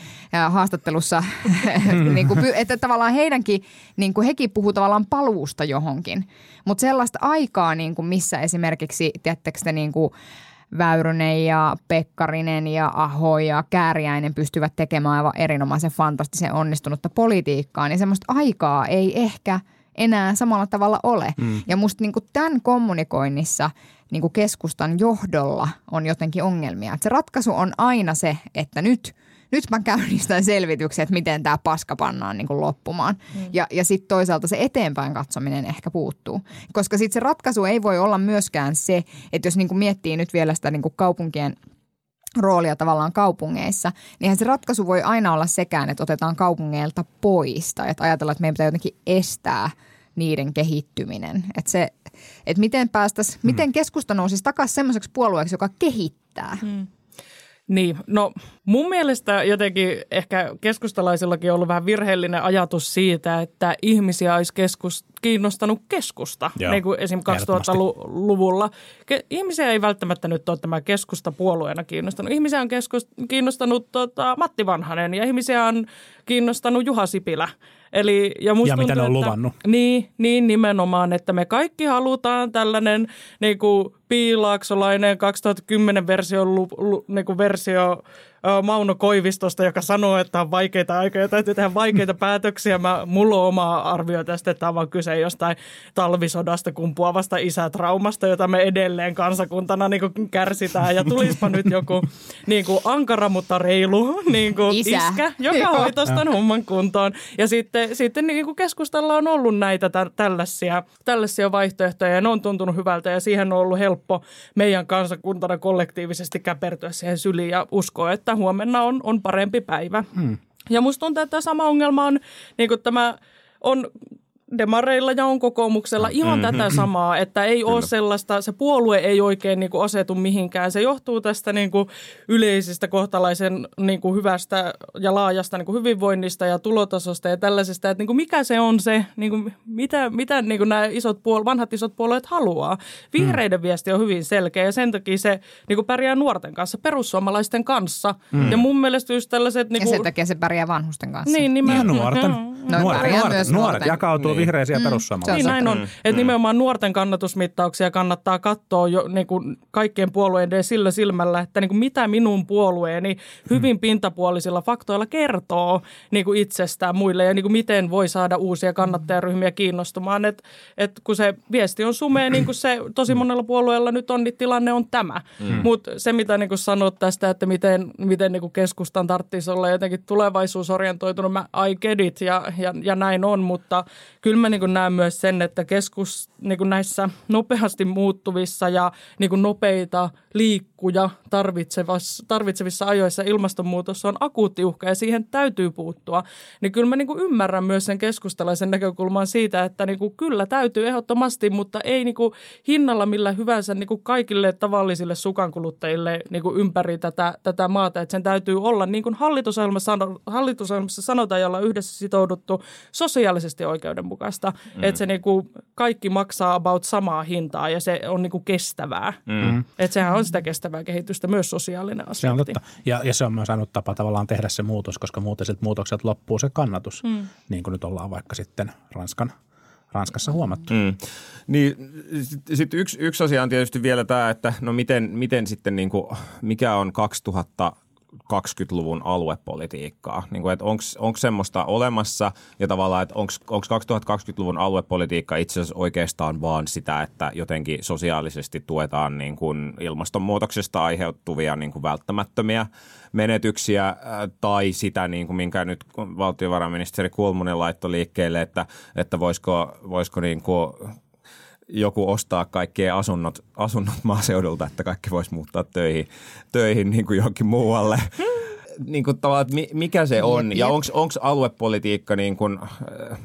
haastattelussa, niin kuin, että tavallaan heidänkin, niin kuin hekin puhuu tavallaan paluusta johonkin. Mutta sellaista aikaa, niin kuin missä esimerkiksi, tiedättekö te, niin kuin, Väyrynen ja Pekkarinen ja Aho ja Kääriäinen pystyvät tekemään aivan erinomaisen fantastisen onnistunutta politiikkaa, niin semmoista aikaa ei ehkä enää samalla tavalla ole. Mm. Ja musta niin tämän kommunikoinnissa niin keskustan johdolla on jotenkin ongelmia. Et se ratkaisu on aina se, että nyt – nyt mä käynnistän selvityksen, että miten tämä paska pannaan niin kuin loppumaan. Mm. Ja, ja sitten toisaalta se eteenpäin katsominen ehkä puuttuu. Koska sitten se ratkaisu ei voi olla myöskään se, että jos niin kuin miettii nyt vielä sitä niin kuin kaupunkien roolia tavallaan kaupungeissa, niin se ratkaisu voi aina olla sekään, että otetaan kaupungeilta pois tai että ajatellaan, että meidän pitää jotenkin estää niiden kehittyminen. Että se, että miten päästäisiin, mm. miten keskusta nousisi takaisin semmoiseksi puolueeksi, joka kehittää. Mm. Niin, no mun mielestä jotenkin ehkä keskustalaisillakin on ollut vähän virheellinen ajatus siitä, että ihmisiä olisi keskus, kiinnostanut keskusta, Joo, niin kuin esim. 2000-luvulla. Ke, ihmisiä ei välttämättä nyt ole tämä keskusta puolueena kiinnostanut. Ihmisiä on keskus, kiinnostanut tota, Matti Vanhanen ja ihmisiä on kiinnostanut Juha Sipilä. Eli, ja, musta ja tuntuu, mitä ne on että, luvannut. Niin, niin nimenomaan, että me kaikki halutaan tällainen niin kuin piilaaksolainen 2010 versio, lu, lu, niin versio Mauno Koivistosta, joka sanoo, että on vaikeita aikoja, täytyy tehdä vaikeita päätöksiä. Mä, mulla on oma arvio tästä, että on kyse jostain talvisodasta kumpuavasta isätraumasta, jota me edelleen kansakuntana niin kuin kärsitään. Ja tulispa nyt joku niin kuin ankara, mutta reilu niin kuin Isä. iskä, joka hoitaisi tämän homman kuntoon. Ja sitten, sitten niin kuin keskustalla on ollut näitä tä- tällaisia, tällaisia vaihtoehtoja ja ne on tuntunut hyvältä ja siihen on ollut helppo meidän kansakuntana kollektiivisesti käpertyä siihen syliin ja uskoa, että huomenna on, on parempi päivä. Hmm. Ja musta tuntuu, että tämä sama ongelma on, niin kuin tämä on demareilla ja on kokoomuksella ihan mm-hmm. tätä samaa, että ei Kyllä. ole sellaista, se puolue ei oikein niin kuin asetu mihinkään. Se johtuu tästä niin kuin yleisestä kohtalaisen niin kuin hyvästä ja laajasta niin kuin hyvinvoinnista ja tulotasosta ja tällaisesta, että niin kuin mikä se on se, niin kuin mitä, mitä niin kuin nämä isot puol- vanhat isot puolueet haluaa. Vihreiden mm. viesti on hyvin selkeä ja sen takia se niin kuin pärjää nuorten kanssa, perussuomalaisten kanssa. Mm. Ja mun mielestä just tällaiset... Niin kuin, ja sen takia se pärjää vanhusten kanssa. Niin, nimenomaan. Ja nuorten. No, nuoret, nuoret, myös nuoret nuorten. jakautuu Niin. Vihreisiä Mm, perussuomalaisia. Niin näin on. Mm, Että mm. nimenomaan nuorten kannatusmittauksia kannattaa katsoa jo niin kuin kaikkien puolueiden sillä silmällä, että niin kuin mitä minun puolueeni hyvin pintapuolisilla faktoilla kertoo niin kuin itsestään muille ja niin kuin miten voi saada uusia kannattajaryhmiä kiinnostumaan. Et, et kun se viesti on sumea, niin kuin se tosi monella puolueella nyt on, niin tilanne on tämä. Mm. Mutta se, mitä niin kuin sanot tästä, että miten, miten niin kuin keskustan tarvitsisi olla jotenkin tulevaisuusorientoitunut, mä I get it ja, ja, ja näin on, mutta kyllä mä niin kuin näen myös sen, että keskus niin kuin näissä nopeasti muuttuvissa ja niin kuin nopeita liikkuja tarvitsevissa, ajoissa ilmastonmuutos on akuutti uhka ja siihen täytyy puuttua. Niin kyllä mä niin kuin ymmärrän myös sen keskustalaisen näkökulman siitä, että niin kuin kyllä täytyy ehdottomasti, mutta ei niin kuin hinnalla millä hyvänsä niin kuin kaikille tavallisille sukankuluttajille niin kuin ympäri tätä, tätä maata. Että sen täytyy olla niin kuin hallitusohjelmassa, hallitusohjelmassa sanotaan, jolla yhdessä sitouduttu sosiaalisesti oikeudenmukaista. Mm. Että se niin kuin kaikki maksaa about samaa hintaa ja se on niin kuin kestävää. Mm. Että sehän on sitä kestävää kehitystä, myös sosiaalinen aspekti. Se on totta. Ja, ja se on myös ainut tapa tavallaan tehdä se muutos, koska muuten siltä muutokset loppuu se kannatus, mm. niin kuin nyt ollaan vaikka sitten Ranskan, Ranskassa huomattu. Mm. Niin, sitten sit yksi, yksi asia on tietysti vielä tämä, että no miten, miten sitten niin kuin, mikä on 2020-luvun aluepolitiikkaa? Niin kuin, onko semmoista olemassa ja tavallaan, että onko 2020-luvun aluepolitiikka itse asiassa oikeastaan vaan sitä, että jotenkin sosiaalisesti tuetaan niin kuin ilmastonmuutoksesta aiheutuvia niin kuin välttämättömiä menetyksiä äh, tai sitä, niin kuin minkä nyt valtiovarainministeri Kulmunen laittoi liikkeelle, että, että voisiko, voisiko niin kuin joku ostaa kaikkien asunnot, asunnot maaseudulta, että kaikki voisi muuttaa töihin, töihin niin kuin johonkin muualle. Niin kuin tavallaan, että mi- mikä se on ja onko aluepolitiikka niin kuin, äh,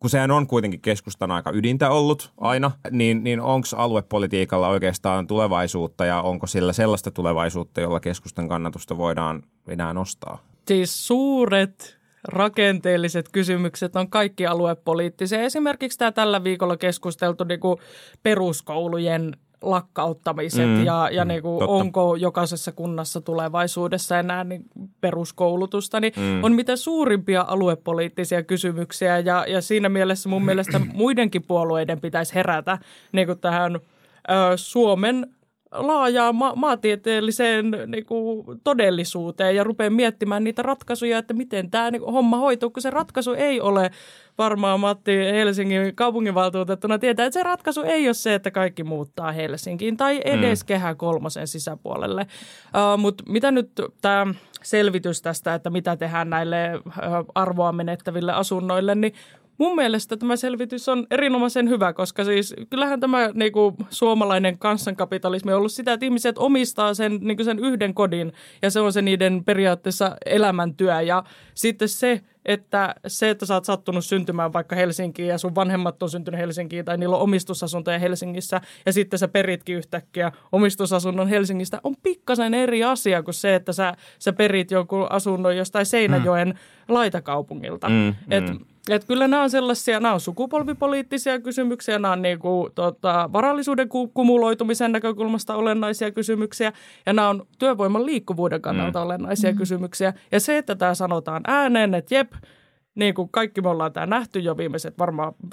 kun sehän on kuitenkin keskustan aika ydintä ollut aina, niin, niin onko aluepolitiikalla oikeastaan tulevaisuutta ja onko sillä sellaista tulevaisuutta, jolla keskustan kannatusta voidaan enää nostaa? Siis suuret rakenteelliset kysymykset on kaikki aluepoliittisia. Esimerkiksi tämä tällä viikolla keskusteltu niin kuin peruskoulujen lakkauttamiset Mm, ja, ja mm, niin kuin, totta. onko jokaisessa kunnassa tulevaisuudessa enää niin peruskoulutusta, niin Mm. on mitä suurimpia aluepoliittisia kysymyksiä ja, ja siinä mielessä mun mielestä muidenkin puolueiden pitäisi herätä niin kuin tähän ö, Suomen laajaan ma- maatieteelliseen niin kuin, todellisuuteen ja rupeaa miettimään niitä ratkaisuja, että miten tämä niin kuin, homma hoituu, kun se ratkaisu ei ole varmaan Matti Helsingin kaupunginvaltuutettuna tietää, että se ratkaisu ei ole se, että kaikki muuttaa Helsinkiin tai edes mm. kehä kolmosen sisäpuolelle. Uh, Mutta mitä nyt tämä selvitys tästä, että mitä tehdään näille uh, arvoa menettäville asunnoille, niin Mun mielestä tämä selvitys on erinomaisen hyvä, koska siis kyllähän tämä niin kuin, suomalainen kansankapitalismi on ollut sitä, että ihmiset omistaa sen, niin sen yhden kodin ja se on se niiden periaatteessa elämäntyö. Ja sitten se, että se, että sä oot sattunut syntymään vaikka Helsinkiin ja sun vanhemmat on syntynyt Helsinkiin tai niillä on omistusasuntoja Helsingissä ja sitten sä peritkin yhtäkkiä omistusasunnon Helsingistä on pikkasen eri asia kuin se, että sä, sä perit jonkun asunnon jostain Seinäjoen mm. laitakaupungilta. Mm, Et, mm. Et kyllä nämä on sellaisia, nämä on sukupolvipoliittisia kysymyksiä, nämä on niinku, tota, varallisuuden ku- kumuloitumisen näkökulmasta olennaisia kysymyksiä ja nämä on työvoiman liikkuvuuden kannalta mm. olennaisia mm. kysymyksiä. Ja se, että tämä sanotaan ääneen, että jep, niin kuin kaikki me ollaan tämä nähty jo viimeiset varmaan 15-20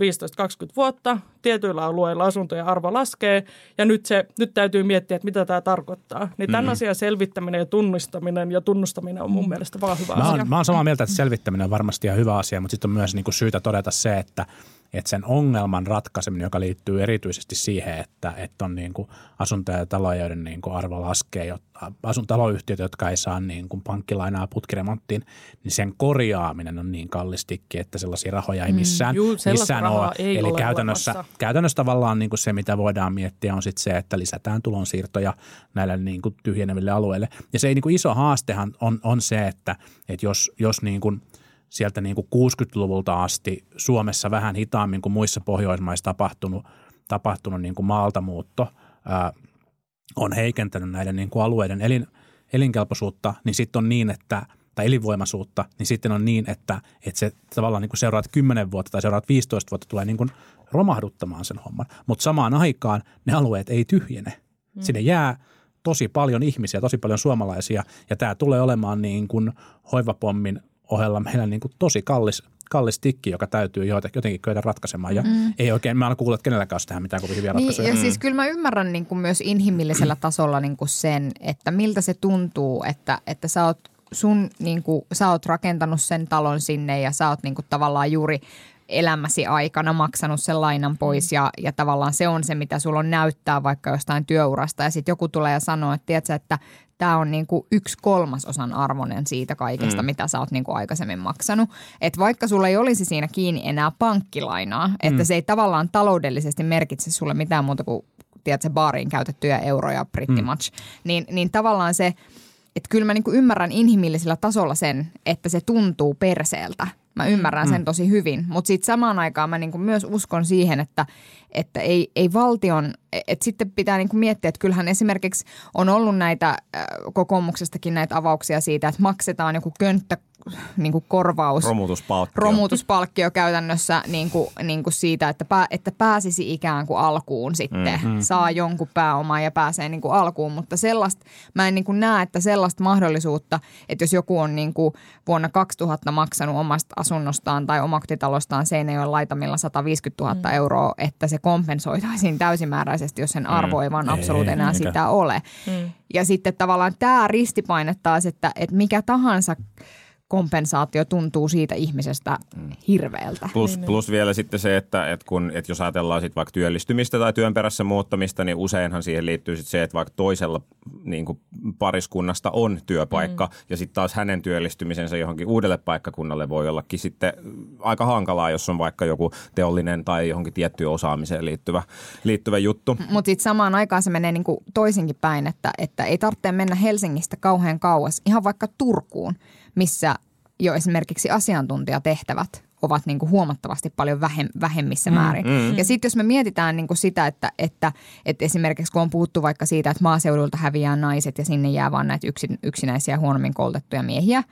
vuotta. Tietyillä alueilla asuntojen arvo laskee ja nyt, se, nyt täytyy miettiä, että mitä tämä tarkoittaa. Niin tämän mm. asian selvittäminen ja tunnistaminen ja tunnustaminen on mun mielestä vaan hyvä Mä asia. oon, mä oon samaa mieltä, että selvittäminen on varmasti ihan hyvä asia, mutta sitten on myös niin kuin syytä todeta se, että, että sen ongelman ratkaiseminen, joka liittyy erityisesti siihen, että, että on niin kuin asuntoja ja taloja, joiden niin kuin arvo laskee, jotta, asun taloyhtiöt, jotka ei saa niin kuin pankkilainaa putkiremonttiin, niin sen korjaaminen on niin kallistikin, että sellaisia rahoja ei missään, juu, sellaista missään ole. ei Eli ole käytännössä, olemassa. käytännössä tavallaan niin kuin se, mitä voidaan miettiä, on sitten se, että lisätään tulonsiirtoja näille niin kuin tyhjeneville alueille. Ja se ei niin kuin iso haastehan on, on se, että, että jos, jos niin kuin sieltä niin kuin 60-luvulta asti Suomessa vähän hitaammin kuin muissa Pohjoismaissa tapahtunut, tapahtunut niin kuin maaltamuutto ää, on heikentänyt näiden niin kuin alueiden elin, elinkelpoisuutta, niin sitten on niin, että tai elinvoimaisuutta, niin sitten on niin, että, että se tavallaan niin kuin seuraat 10 vuotta tai seuraat 15 vuotta tulee niin kuin romahduttamaan sen homman. Mutta samaan aikaan ne alueet ei tyhjene. Mm. Sinne jää tosi paljon ihmisiä, tosi paljon suomalaisia, ja tämä tulee olemaan niin kuin hoivapommin ohella meillä niin kuin tosi kallis, kallis tikki, joka täytyy jotenkin kyetä ratkaisemaan. Ja mm. ei oikein, mä en kuullut, että kenelläkään olisi tähän mitään kovin hyviä Niin, ratkaisuja. ja siis kyllä mä ymmärrän niin kuin myös inhimillisellä tasolla niin kuin sen, että miltä se tuntuu, että, että sä oot sun, niin kuin, sä oot rakentanut sen talon sinne ja sä oot niin kuin, tavallaan juuri elämäsi aikana maksanut sen lainan pois ja, ja tavallaan se on se, mitä sulla on näyttää vaikka jostain työurasta ja sitten joku tulee ja sanoo, että tiedätkö, että tämä on niin kuin yksi kolmasosan arvoinen siitä kaikesta, mm. mitä sä oot niin kuin aikaisemmin maksanut. Että vaikka sulla ei olisi siinä kiinni enää pankkilainaa, että mm. se ei tavallaan taloudellisesti merkitse sulle mitään muuta kuin tiedätkö, baariin käytettyjä euroja pretty mm. much, niin, niin tavallaan se, että kyllä mä niin kuin ymmärrän inhimillisellä tasolla sen, että se tuntuu perseeltä. Mä ymmärrän sen tosi hyvin, mutta sitten samaan aikaan mä niinku myös uskon siihen, että, että ei, ei valtion, että sitten pitää niinku miettiä, että kyllähän esimerkiksi on ollut näitä äh, kokoomuksestakin näitä avauksia siitä, että maksetaan joku könttä niin kuin korvaus. Romutuspalkkio. Romutuspalkkio käytännössä niin kuin, niin kuin siitä, että, pää, että pääsisi ikään kuin alkuun sitten. Mm-hmm. Saa jonkun pääomaa ja pääsee niin kuin alkuun, mutta sellaista, mä en niin kuin näe, että sellaista mahdollisuutta, että jos joku on niin kuin vuonna 2000 maksanut omasta asunnostaan tai omakotitalostaan Seinäjoen laitamilla 150 000 mm. euroa, että se kompensoitaisiin täysimääräisesti, jos sen arvo ei vaan absoluut enää eikä. sitä ole. Mm. Ja sitten tavallaan tämä ristipaine taas, että, että mikä tahansa kompensaatio tuntuu siitä ihmisestä hirveältä. Plus, plus vielä sitten se, että, että, kun, että jos ajatellaan sit vaikka työllistymistä tai työn perässä muuttamista, niin useinhan siihen liittyy sit se, että vaikka toisella niin kuin pariskunnasta on työpaikka mm. ja sitten taas hänen työllistymisensä johonkin uudelle paikkakunnalle voi ollakin sitten aika hankalaa, jos on vaikka joku teollinen tai johonkin tiettyyn osaamiseen liittyvä, liittyvä juttu. Mutta sitten samaan aikaan se menee niinku toisinkin päin, että, että ei tarvitse mennä Helsingistä kauhean kauas, ihan vaikka Turkuun, missä jo esimerkiksi asiantuntijatehtävät ovat niin kuin huomattavasti paljon vähem, vähemmissä määrin. Mm. Ja sitten jos me mietitään niin kuin sitä, että, että, että esimerkiksi kun on puhuttu vaikka siitä, että maaseudulta häviää naiset ja sinne jää vaan näitä yksin, yksinäisiä huonommin koulutettuja miehiä,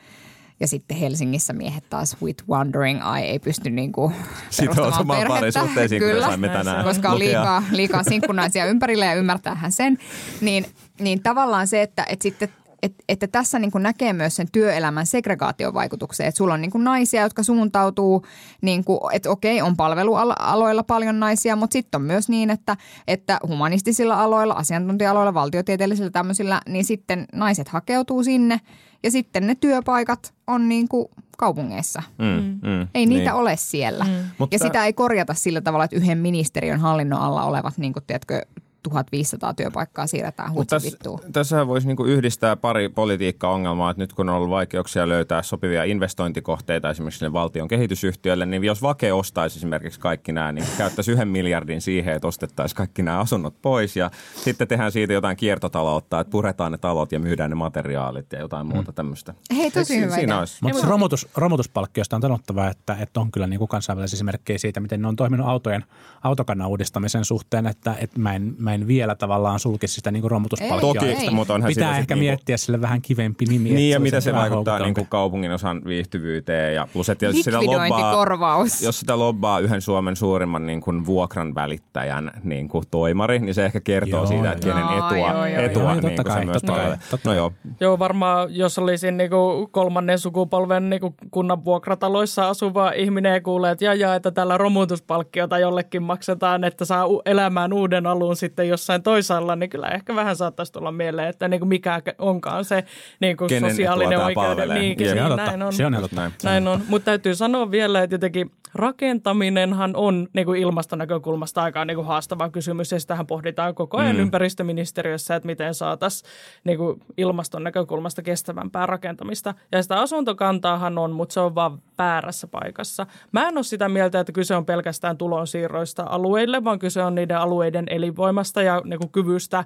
ja sitten Helsingissä miehet taas with wandering eye ei pysty niin kuin Sitoutumaan parisuhteisiin, kuten saimme tänään koska on liikaa, liikaa sinkkunaisia ympärillä ja ymmärtäähän sen. Niin, niin tavallaan se, että, että sitten että, että tässä niin kuin näkee myös sen työelämän segregaatiovaikutuksen, että sulla on niin kuin naisia, jotka suuntautuu, niin kuin, että okei, on palvelualoilla paljon naisia, mutta sitten on myös niin, että, että humanistisilla aloilla, asiantuntija-aloilla, valtiotieteellisillä tämmöisillä, niin sitten naiset hakeutuu sinne ja sitten ne työpaikat on niin kuin kaupungeissa. Mm, mm, Ei niitä niin. ole siellä. Mm. Mutta- Ja sitä ei korjata sillä tavalla, että yhden ministeriön hallinnon alla olevat, niin kuin, tiedätkö, 1500 työpaikkaa siirretään Mutta hutsi tässä, vittuun. tässähän voisi niinku yhdistää pari politiikka-ongelmaa, että nyt kun on ollut vaikeuksia löytää sopivia investointikohteita esimerkiksi valtion kehitysyhtiölle, niin jos Vake ostaisi esimerkiksi kaikki nämä, niin käyttäisi yhden miljardin siihen, että ostettaisiin kaikki nämä asunnot pois ja sitten tehdään siitä jotain kiertotaloutta, että puretaan ne talot ja myydään ne materiaalit ja jotain muuta tämmöistä. Hei, tosi hyvä Siinä olisi. Mutta se romutus, romutuspalkkiosta on sanottava, että, että on kyllä niin kuin kansainvälisiä esimerkkejä siitä, miten ne on toiminut autojen, autokannan uudistamisen suhteen, että, että mä, en, mä en vielä tavallaan sulkisi sitä niin kuin romutuspalkkioa. Toki, Ei. mutta onhan Pitää ehkä niinku- miettiä sille vähän kivempi nimi. että Niin ja mitä se vaikuttaa niin kuin kaupungin osan viihtyvyyteen ja plus, että jos sitä lobbaa, jos sitä lobbaa yhden Suomen suurimman niin kuin vuokran välittäjän niin kuin toimari, niin se ehkä kertoo Joo, siitä, että joo. kenen etua, joo, joo, etua joo. niin Totta kuin se kai, myös totta kai, totta No joo, Joo, varmaan jos olisin niinku kolmannen sukupolven niinku kunnan vuokrataloissa asuva ihminen ja kuulee, että jaa, että tällä romutuspalkkiota jollekin maksetaan, että saa elämään uuden alun sitten jossain toisaalla, niin kyllä ehkä vähän saattaisi tulla mieleen, että niinku mikä onkaan se niinku Kenen sosiaalinen oikeuden. Niin. Se on niin, näin on. Se on totta. näin. Näin on, mutta täytyy sanoa vielä, että jotenkin rakentaminenhan on niin kuin ilmastonäkökulmasta aika niin kuin haastava kysymys ja sitähän pohditaan koko ajan mm. ympäristöministeriössä, että miten saataisiin niin kuin ilmaston näkökulmasta kestävämpää rakentamista. Ja sitä asuntokantaahan on, mutta se on vaan väärässä paikassa. Mä en ole sitä mieltä, että kyse on pelkästään tulonsiirroista alueille, vaan kyse on niiden alueiden elinvoimasta ja niin kuin kyvystä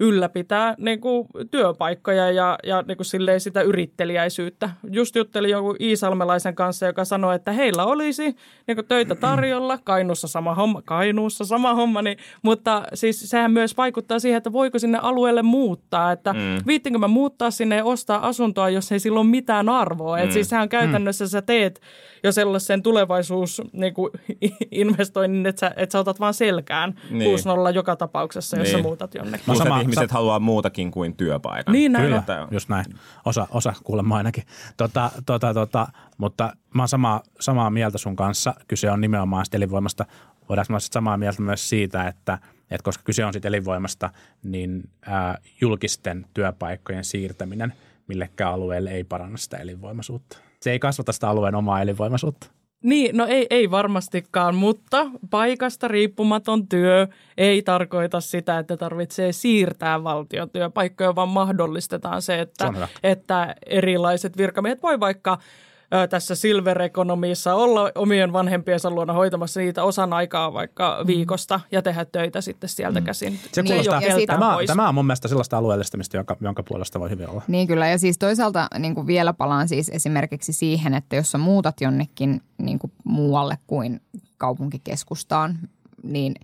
ylläpitää niin kuin työpaikkoja ja, ja niin kuin silleen sitä yrittelijäisyyttä. Just juttelin joku Iisalmelaisen kanssa, joka sanoi, että heillä olisi niin kuin töitä tarjolla, Kainuussa sama homma, Kainuussa sama homma, niin, mutta siis sehän myös vaikuttaa siihen, että voiko sinne alueelle muuttaa, että mm. viittinkö mä muuttaa sinne ja ostaa asuntoa, jos ei sillä ole mitään arvoa. Mm. Että siis sehän käytännössä sä teet jo sellaisen tulevaisuus niin kuin, investoinnin, että sä, että sä otat vaan selkään Niin. 6-0 joka tapauksessa, jos Niin. sä muutat jonnekin. Mä sama- ihmiset sa- haluaa muutakin kuin työpaikan. Niin näin Kyllä, on. Just näin. Osa, osa kuulemma ainakin. Tota, tota, tota, mutta mä oon samaa, samaa mieltä sun kanssa. Kyse on nimenomaan sit elinvoimasta. Voidaanko mä samaa mieltä myös siitä, että, että koska kyse on sit elinvoimasta, niin ää, julkisten työpaikkojen siirtäminen millekään alueelle ei paranna sitä elinvoimaisuutta. Se ei kasvata sitä alueen omaa elinvoimaisuutta. Niin, no ei, ei varmastikaan, mutta paikasta riippumaton työ ei tarkoita sitä, että tarvitsee siirtää valtion työpaikkoja, vaan mahdollistetaan se, että, että erilaiset virkamiehet voi vaikka ö, tässä silver economyssa olla omien vanhempiensa luona hoitamassa niitä osan aikaa vaikka viikosta ja tehdä töitä sitten sieltä käsin. Mm. Se Niin, kuulostaa, ja sit- tämä, pois. tämä on mun mielestä sellaista alueellistamista, jonka, jonka puolesta voi hyvin olla. Niin kyllä, ja siis toisaalta niin kuin vielä palaan siis esimerkiksi siihen, että jos sä muutat jonnekin niin kuin muualle kuin kaupunkikeskustaan, niin,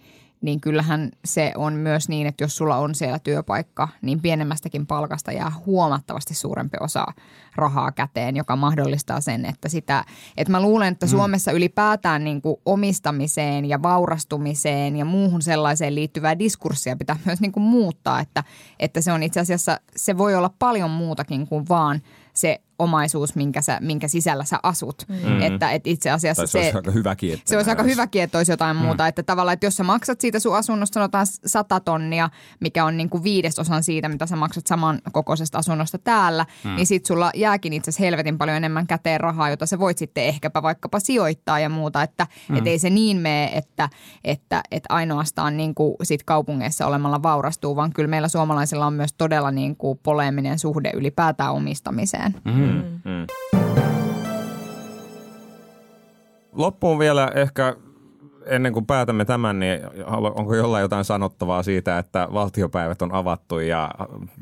niin kyllähän se on myös niin, että jos sulla on siellä työpaikka, niin pienemmästäkin palkasta jää huomattavasti suurempi osa rahaa käteen, joka mahdollistaa sen, että sitä, että mä luulen, että Suomessa ylipäätään niin kuin omistamiseen ja vaurastumiseen ja muuhun sellaiseen liittyvää diskurssia pitää myös niin kuin muuttaa, että, että se on itse asiassa, se voi olla paljon muutakin kuin vaan se omaisuus, minkä, sä, minkä sisällä sä asut. Mm. Että, että itse asiassa Tai se olisi aika hyväkin, että se olisi aika hyväkin, että olisi jotain muuta. Että tavallaan, että jos sä maksat siitä sun asunnosta sanotaan 100 tonnia, mikä on niin kuin viidesosan siitä, mitä sä maksat saman kokoisesta asunnosta täällä, hmm. niin sit sulla jääkin itse asiassa helvetin paljon enemmän käteen rahaa, jota sä voit sitten ehkäpä vaikkapa sijoittaa ja muuta. Että hmm. et ei se niin mene, että, että, että ainoastaan niin kuin sit kaupungeissa olemalla vaurastuu, vaan kyllä meillä suomalaisilla on myös todella niin kuin poleeminen suhde ylipäätään omistamiseen. Mm. Loppuun vielä ehkä ennen kuin päätämme tämän, niin onko jollain jotain sanottavaa siitä, että valtiopäivät on avattu ja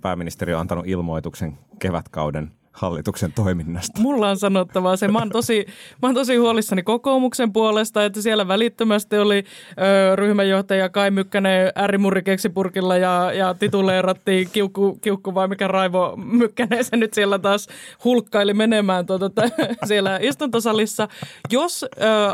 pääministeri on antanut ilmoituksen kevätkauden hallituksen toiminnasta? Mulla on sanottavaa se. Mä oon tosi, mä oon tosi huolissani kokoomuksen puolesta, että siellä välittömästi oli ö, ryhmänjohtaja Kai Mykkänen äärimurri keksipurkilla ja, ja tituleerattiin kiukku, kiukku vai mikä Raivo Mykkänen se nyt siellä taas hulkkaili menemään tuota, t- siellä istuntosalissa. Jos ö,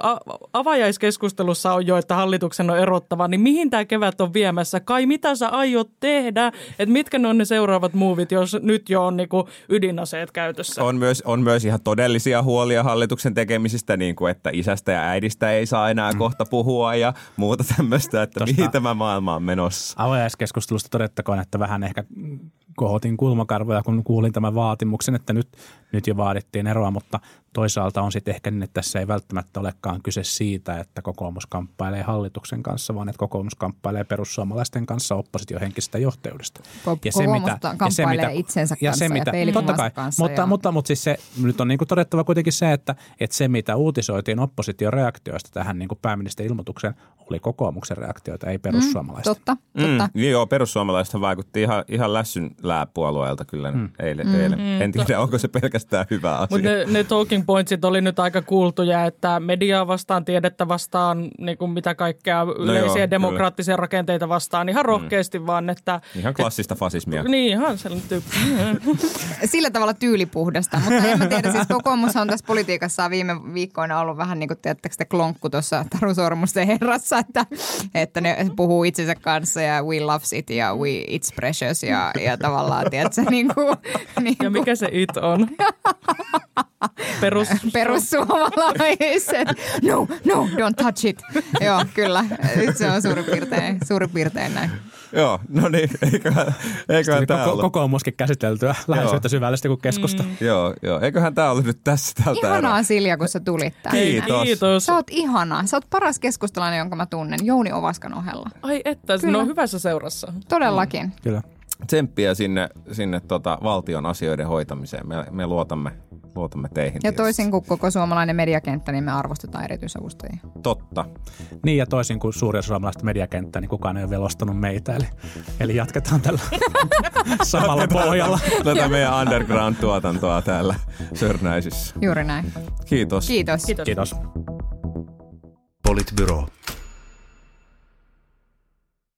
a, avajaiskeskustelussa on jo, että hallituksen on erottava, niin mihin tämä kevät on viemässä? Kai mitä sä aiot tehdä? Et mitkä ne on ne seuraavat muuvit, jos nyt jo on niinku ydinaseet käytössä? On myös, on myös ihan todellisia huolia hallituksen tekemisistä, niin kuin että isästä ja äidistä ei saa enää mm. kohta puhua ja muuta tämmöistä, että Tosta- mihin tämä maailma on menossa. Avajaiskeskustelusta todettakoon, että vähän ehkä kohotin kulmakarvoja, kun kuulin tämän vaatimuksen, että nyt, nyt jo vaadittiin eroa, mutta toisaalta on sitten ehkä niin, että tässä ei välttämättä olekaan kyse siitä, että kokoomus kamppailee hallituksen kanssa, vaan että kokoomus kamppailee perussuomalaisten kanssa oppositiohenkisestä johtajuudesta. Ko- kokoomus kamppailee itsensä kanssa ja peilikuvansa totta kai, kanssa mutta, ja- mutta, mutta siis se, nyt on niin kuin todettava kuitenkin se, että, että se mitä uutisoitiin opposition reaktioista tähän niin kuin pääministerin ilmoitukseen, oli kokoomuksen reaktioita, ei perussuomalaisten. Totta, totta. Mm, joo, perussuomalaiset vaikutti ihan, ihan lässyn lääpuolueelta kyllä mm. eilen. Mm. eilen. En tiedä, onko se pelkästään hyvä asia. Mutta ne, ne talking pointsit oli nyt aika kuultuja, että mediaa vastaan, tiedettä vastaan, niin kuin mitä kaikkea yleisiä joo, demokraattisia rakenteita vastaan, ihan rohkeasti mm. vaan, että... Ihan klassista fasismia. Niin, ihan sellainen tyyppi. Sillä tavalla tyylipuhdasta, mutta en mä tiedä, siis kokoomus on tässä politiikassa viime viikkoina ollut vähän niin kuin, tiedättekö te, klonkku tuossa Taru Sormusten herrassa, että, että ne puhuu itsensä kanssa ja we loves it ja we it's precious ja, ja tavallaan, tiedätkö, niin kuin, niin Ja kuin mikä se it on? Perus... perussuomalaiset. No, no, don't touch it. Joo, kyllä. Se on suurin piirtein, suurin piirtein näin. Joo, no niin, eiköhän, eiköhän tämä koko, ollut. kokoomuskin käsiteltyä lähes yhtä syvällisesti kuin keskusta. Mm. Joo, joo, eiköhän tämä ollut nyt tässä tältä Ihanaa erää. Silja, kun sä tulit tänne. Kiitos. Kiitos. Sä oot ihana. Sä oot paras keskustalainen, jonka mä tunnen. Jouni Ovaskan ohella. Ai että, Kyllä. ne on hyvässä seurassa. Todellakin. Kyllä. Tsemppiä sinne, sinne tota valtion asioiden hoitamiseen. Me, me luotamme, luotamme teihin. Ja tietysti. toisin kuin koko suomalainen mediakenttä, niin me arvostetaan erityisavustajia. Totta. Niin ja toisin kuin suuri osa suomalaista mediakenttää, niin kukaan ei ole vielä ostanut meitä. Eli, eli jatketaan tällä samalla pohjalla. Tätä meidän underground-tuotantoa täällä Sörnäisissä. Juuri näin. Kiitos. Kiitos. Kiitos. Kiitos. Politbyro.